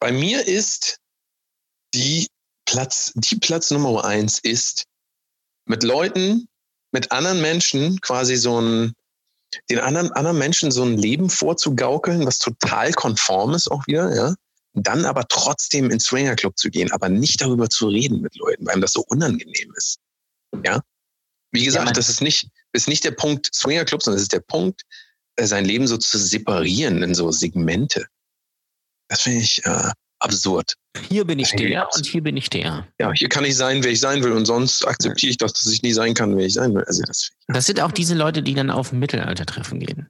Bei mir ist die Platz, die Platz Nummer eins ist mit Leuten, mit anderen Menschen quasi so ein, den anderen, anderen Menschen so ein Leben vorzugaukeln, was total konform ist auch wieder, ja. Dann aber trotzdem ins Swingerclub zu gehen, aber nicht darüber zu reden mit Leuten, weil ihm das so unangenehm ist. Ja. Wie gesagt, man- das ist nicht, ist nicht der Punkt Swingerclub, sondern es ist der Punkt, äh, sein Leben so zu separieren in so Segmente. Das finde ich äh, absurd. Hier bin ich der und hier bin ich der. Ja, hier kann ich sein, wer ich sein will und sonst akzeptiere ich doch, dass ich nie sein kann, wer ich sein will. Also das, Das sind auch diese Leute, die dann auf Mittelaltertreffen gehen.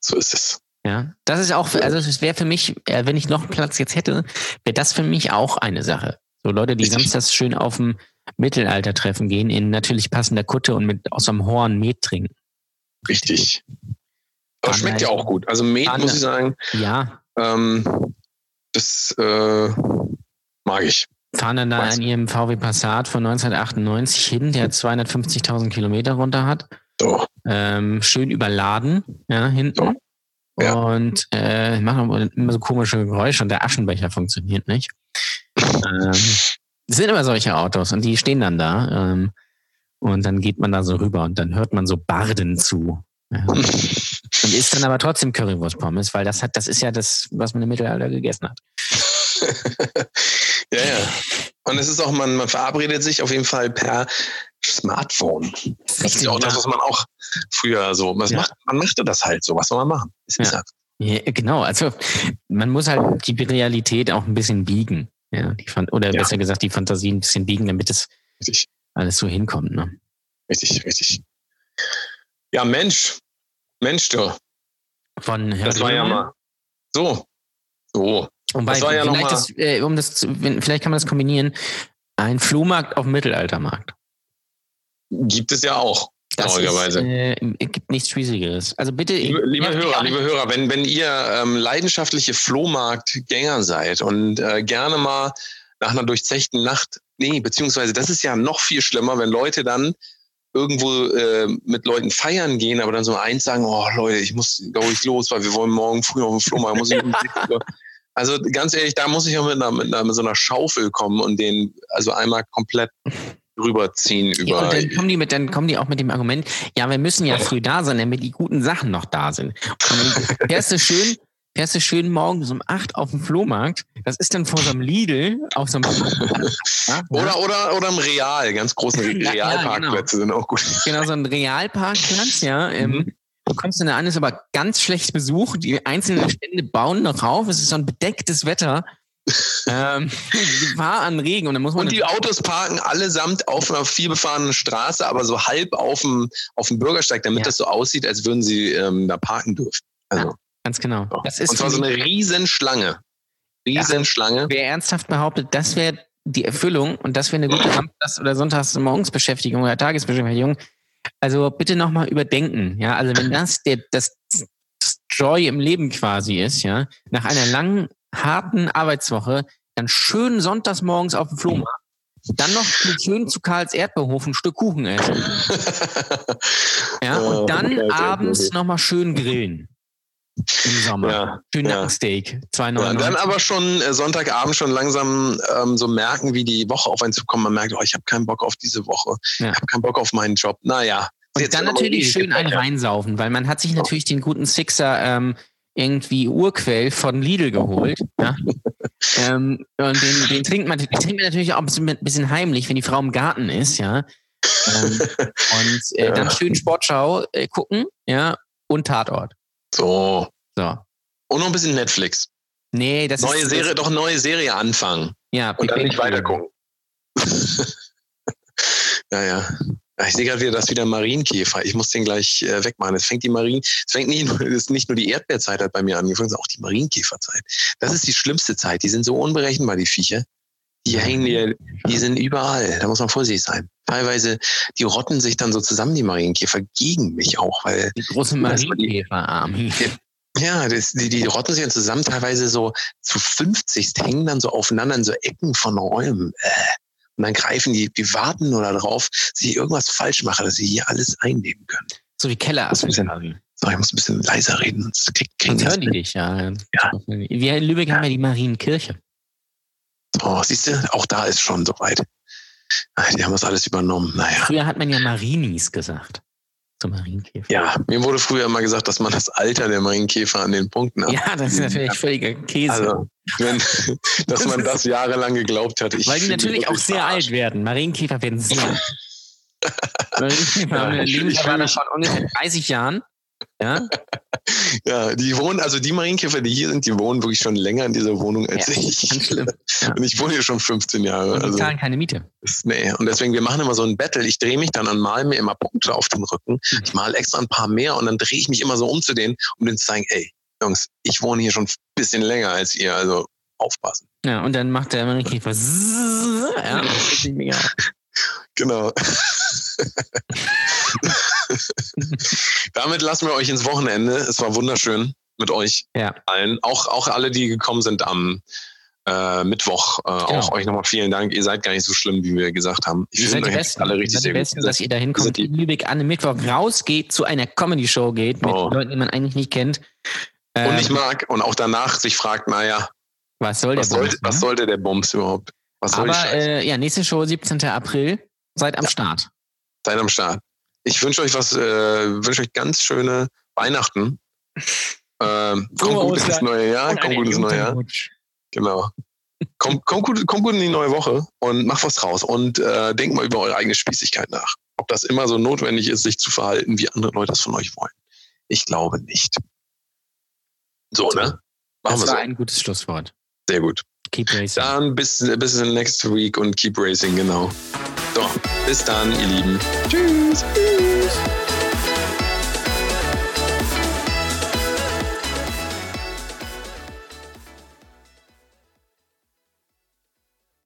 so ist es. Ja, das ist auch, für, also es wäre für mich, äh, wenn ich noch einen Platz jetzt hätte, wäre das für mich auch eine Sache. So Leute, die samstags schön auf dem Mittelaltertreffen gehen, in natürlich passender Kutte und mit aus einem Horn Met trinken. Richtig. Aber schmeckt ja halt- auch gut. Also Met, muss ich sagen, Ja, ähm, das äh, mag ich. fahren dann da in ihrem VW Passat von 1998 hin, der 250.000 Kilometer runter hat. So. ähm, schön überladen, ja, hinten. Ja. Und äh, machen immer so komische Geräusche und der Aschenbecher funktioniert nicht. ähm, es sind immer solche Autos und die stehen dann da. Ähm, und dann geht man da so rüber und dann hört man so Barden zu. Ja. Und isst dann aber trotzdem Currywurst-Pommes, weil das hat, das ist ja das, was man im Mittelalter gegessen hat. ja, ja. Und es ist auch, man, man verabredet sich auf jeden Fall per Smartphone. Das ist ja auch das, was man auch früher so, was Ja. macht, man machte das halt so, was soll man machen? Ist Ja. Ja, genau, also man muss halt die Realität auch ein bisschen biegen. Ja, die oder Ja. besser gesagt, die Fantasie ein bisschen biegen, damit es richtig, alles so hinkommt. Ne? richtig, richtig. Ja, Mensch, Mensch, du, Von das war ja mal so. So. Wobei, das war ja vielleicht, das, äh, um das zu, vielleicht kann man das kombinieren. Ein Flohmarkt auf dem Mittelaltermarkt. Gibt es ja auch, Das ist, traurigerweise. äh, gibt nichts Schwierigeres. Also bitte. Liebe, liebe ja, Hörer, liebe Hörer, wenn, wenn ihr ähm, leidenschaftliche Flohmarktgänger seid und äh, gerne mal nach einer durchzechten Nacht, nee, beziehungsweise das ist ja noch viel schlimmer, wenn Leute dann irgendwo äh, mit Leuten feiern gehen, aber dann so eins sagen, oh Leute, ich muss, glaube ich, los, weil wir wollen morgen früh auf den Flohmarkt. Muss ich 6 Uhr. also ganz ehrlich, da muss ich ja mit, einer, mit, einer, mit so einer Schaufel kommen und den also einmal komplett rüberziehen Ja, über. und dann kommen die mit, dann kommen die auch mit dem Argument, ja, wir müssen ja früh da sein, damit die guten Sachen noch da sind. Und dann fährst du schön, fährst du schön morgens um acht auf dem Flohmarkt. Das ist dann vor so einem Lidl auf so einem ja, Oder, oder, oder im Real, ganz großen Ja, ja, Realparkplätze sind auch gut. genau so ein Realparkplatz, ja. Ähm, Mhm. Du kommst dann da an, ist aber ganz schlecht besucht. Die einzelnen Stände bauen noch rauf. Es ist so ein bedecktes Wetter. ähm, an Regen und dann muss man Und die Autos parken allesamt auf einer vielbefahrenen Straße, aber so halb auf dem, auf dem Bürgersteig, damit Ja. das so aussieht, als würden sie ähm, da parken dürfen. Also, ganz genau. Das ist Und zwar so eine Riesenschlange. Riesenschlange. Wer ernsthaft behauptet, das wäre die Erfüllung und das wäre eine gute Samstags- oder Sonntagsmorgensbeschäftigung oder Tagesbeschäftigung, also bitte nochmal überdenken. Ja, also wenn das der, das, Joy im Leben quasi ist, ja, nach einer langen, harten Arbeitswoche, dann schön sonntags morgens auf dem Flohmarkt, dann noch schön zu Karls Erdbeerhof ein Stück Kuchen essen. Ja, und dann Karls abends nochmal schön grillen. Im Sommer. Ja, Schön ja. Nackensteak. Ja, 2,99. dann aber schon äh, Sonntagabend schon langsam ähm, so merken, wie die Woche auf einen zukommt. Man merkt, oh, ich habe keinen Bock auf diese Woche. Ja. Ich habe keinen Bock auf meinen Job. Naja. Und dann natürlich schön ein reinsaufen, weil man hat sich natürlich den guten Sixer ähm, irgendwie Urquell von Lidl geholt. Ja? ähm, und den, den trinkt man, den trinkt man natürlich auch ein bisschen, ein bisschen heimlich, wenn die Frau im Garten ist, ja. Ähm, und äh, dann schön Sportschau äh, gucken, ja, und Tatort. So. So. Und noch ein bisschen Netflix. Nee, das Neue ist. Serie, doch neue Serie anfangen. Ja, Und dann nicht Bang weiter Theory. gucken. ja, ja. Ich sehe gerade wieder, dass wieder Marienkäfer. Ich muss den gleich äh, wegmachen. Es fängt die Marien, es fängt nicht nur, es ist nicht nur die Erdbeerzeit hat bei mir angefangen, sondern auch die Marienkäferzeit. Das ist die schlimmste Zeit. Die sind so unberechenbar, die Viecher. Die hängen dir, die sind überall. Da muss man vorsichtig sein. Teilweise, die rotten sich dann so zusammen, die Marienkäfer, gegen mich auch, weil Die große Das war die- Marienkäferarmee. ja, das, die, die rotten sich dann zusammen, teilweise so zu 50 hängen dann so aufeinander in so Ecken von Räumen. Äh. Und dann greifen die, die warten nur darauf, dass ich irgendwas falsch mache, dass sie hier alles einnehmen können. So wie Kelleraffen. Quasi. So, ich muss ein bisschen leiser reden, sonst krieg, kriegen Sonst die dich, ja. Ja. Wir in Lübeck haben ja die Marienkirche. Oh, siehst du, auch da ist schon soweit. Die haben das alles übernommen. Naja. Früher hat man ja Marinis gesagt. Zum Marienkäfer. Ja, mir wurde früher immer gesagt, dass man das Alter der Marienkäfer an den Punkten hat. Ja, das ist natürlich völliger Käse. Also, wenn, dass man das jahrelang geglaubt hat. Ich Weil die natürlich auch sehr verarscht. alt werden. Marienkäfer werden sehr alt. Marienkäfer Ja, haben eine fühl von ungefähr 30 Jahren. Ja, Ja, die wohnen, also die Marienkäfer, die hier sind, die wohnen wirklich schon länger in dieser Wohnung als Ja, ich. ganz schlimm. Ja. Und ich wohne hier schon 15 Jahre. und die Also, zahlen keine Miete. nee. Und deswegen, wir machen immer so ein Battle. Ich drehe mich dann an, mal mir immer Punkte auf den Rücken. Ich mal extra ein paar mehr und dann drehe ich mich immer so um zu denen, um denen zu sagen, ey, Jungs, ich wohne hier schon ein bisschen länger als ihr, also aufpassen. Ja, und dann macht der Marienkäfer ja, das ist mega. Genau. Damit lassen wir euch ins Wochenende. Es war wunderschön mit euch Ja. allen. Auch, auch alle, die gekommen sind am äh, Mittwoch. Äh, Auch euch nochmal vielen Dank. Ihr seid gar nicht so schlimm, wie wir gesagt haben. Ich Ihr seid finde die euch Besten. alle Ihr richtig seid die sehr gut. Besten, Ihr dass seid- ihr da hinkommt, seid die- in Lübeck an einem Mittwoch rausgeht zu einer Comedy-Show geht mit Oh. Leuten, die man eigentlich nicht kennt. und Ähm, ich mag und auch danach sich fragt, naja, was soll was der sollte, Bums, was ne? sollte der Bums überhaupt? Was soll die Aber äh, ja, nächste Show 17. April. Seid am Start. Seid am Start. Ich wünsche euch was, äh, wünsche euch ganz schöne Weihnachten. Ähm, kommt gut ins neue Jahr, kommt gut ins neue Jahr. Genau. Kommt, kommt, gut, kommt gut in die neue Woche und macht was draus und äh, denkt mal über eure eigene Spießigkeit nach. Ob das immer so notwendig ist, sich zu verhalten, wie andere Leute das von euch wollen. Ich glaube nicht. So, ne? Machen Das wir war so. ein gutes Schlusswort. Sehr gut. Keep racing. Dann bis, bis next week und keep racing, genau. So, bis dann, ihr Lieben. Tschüss. Tschüss.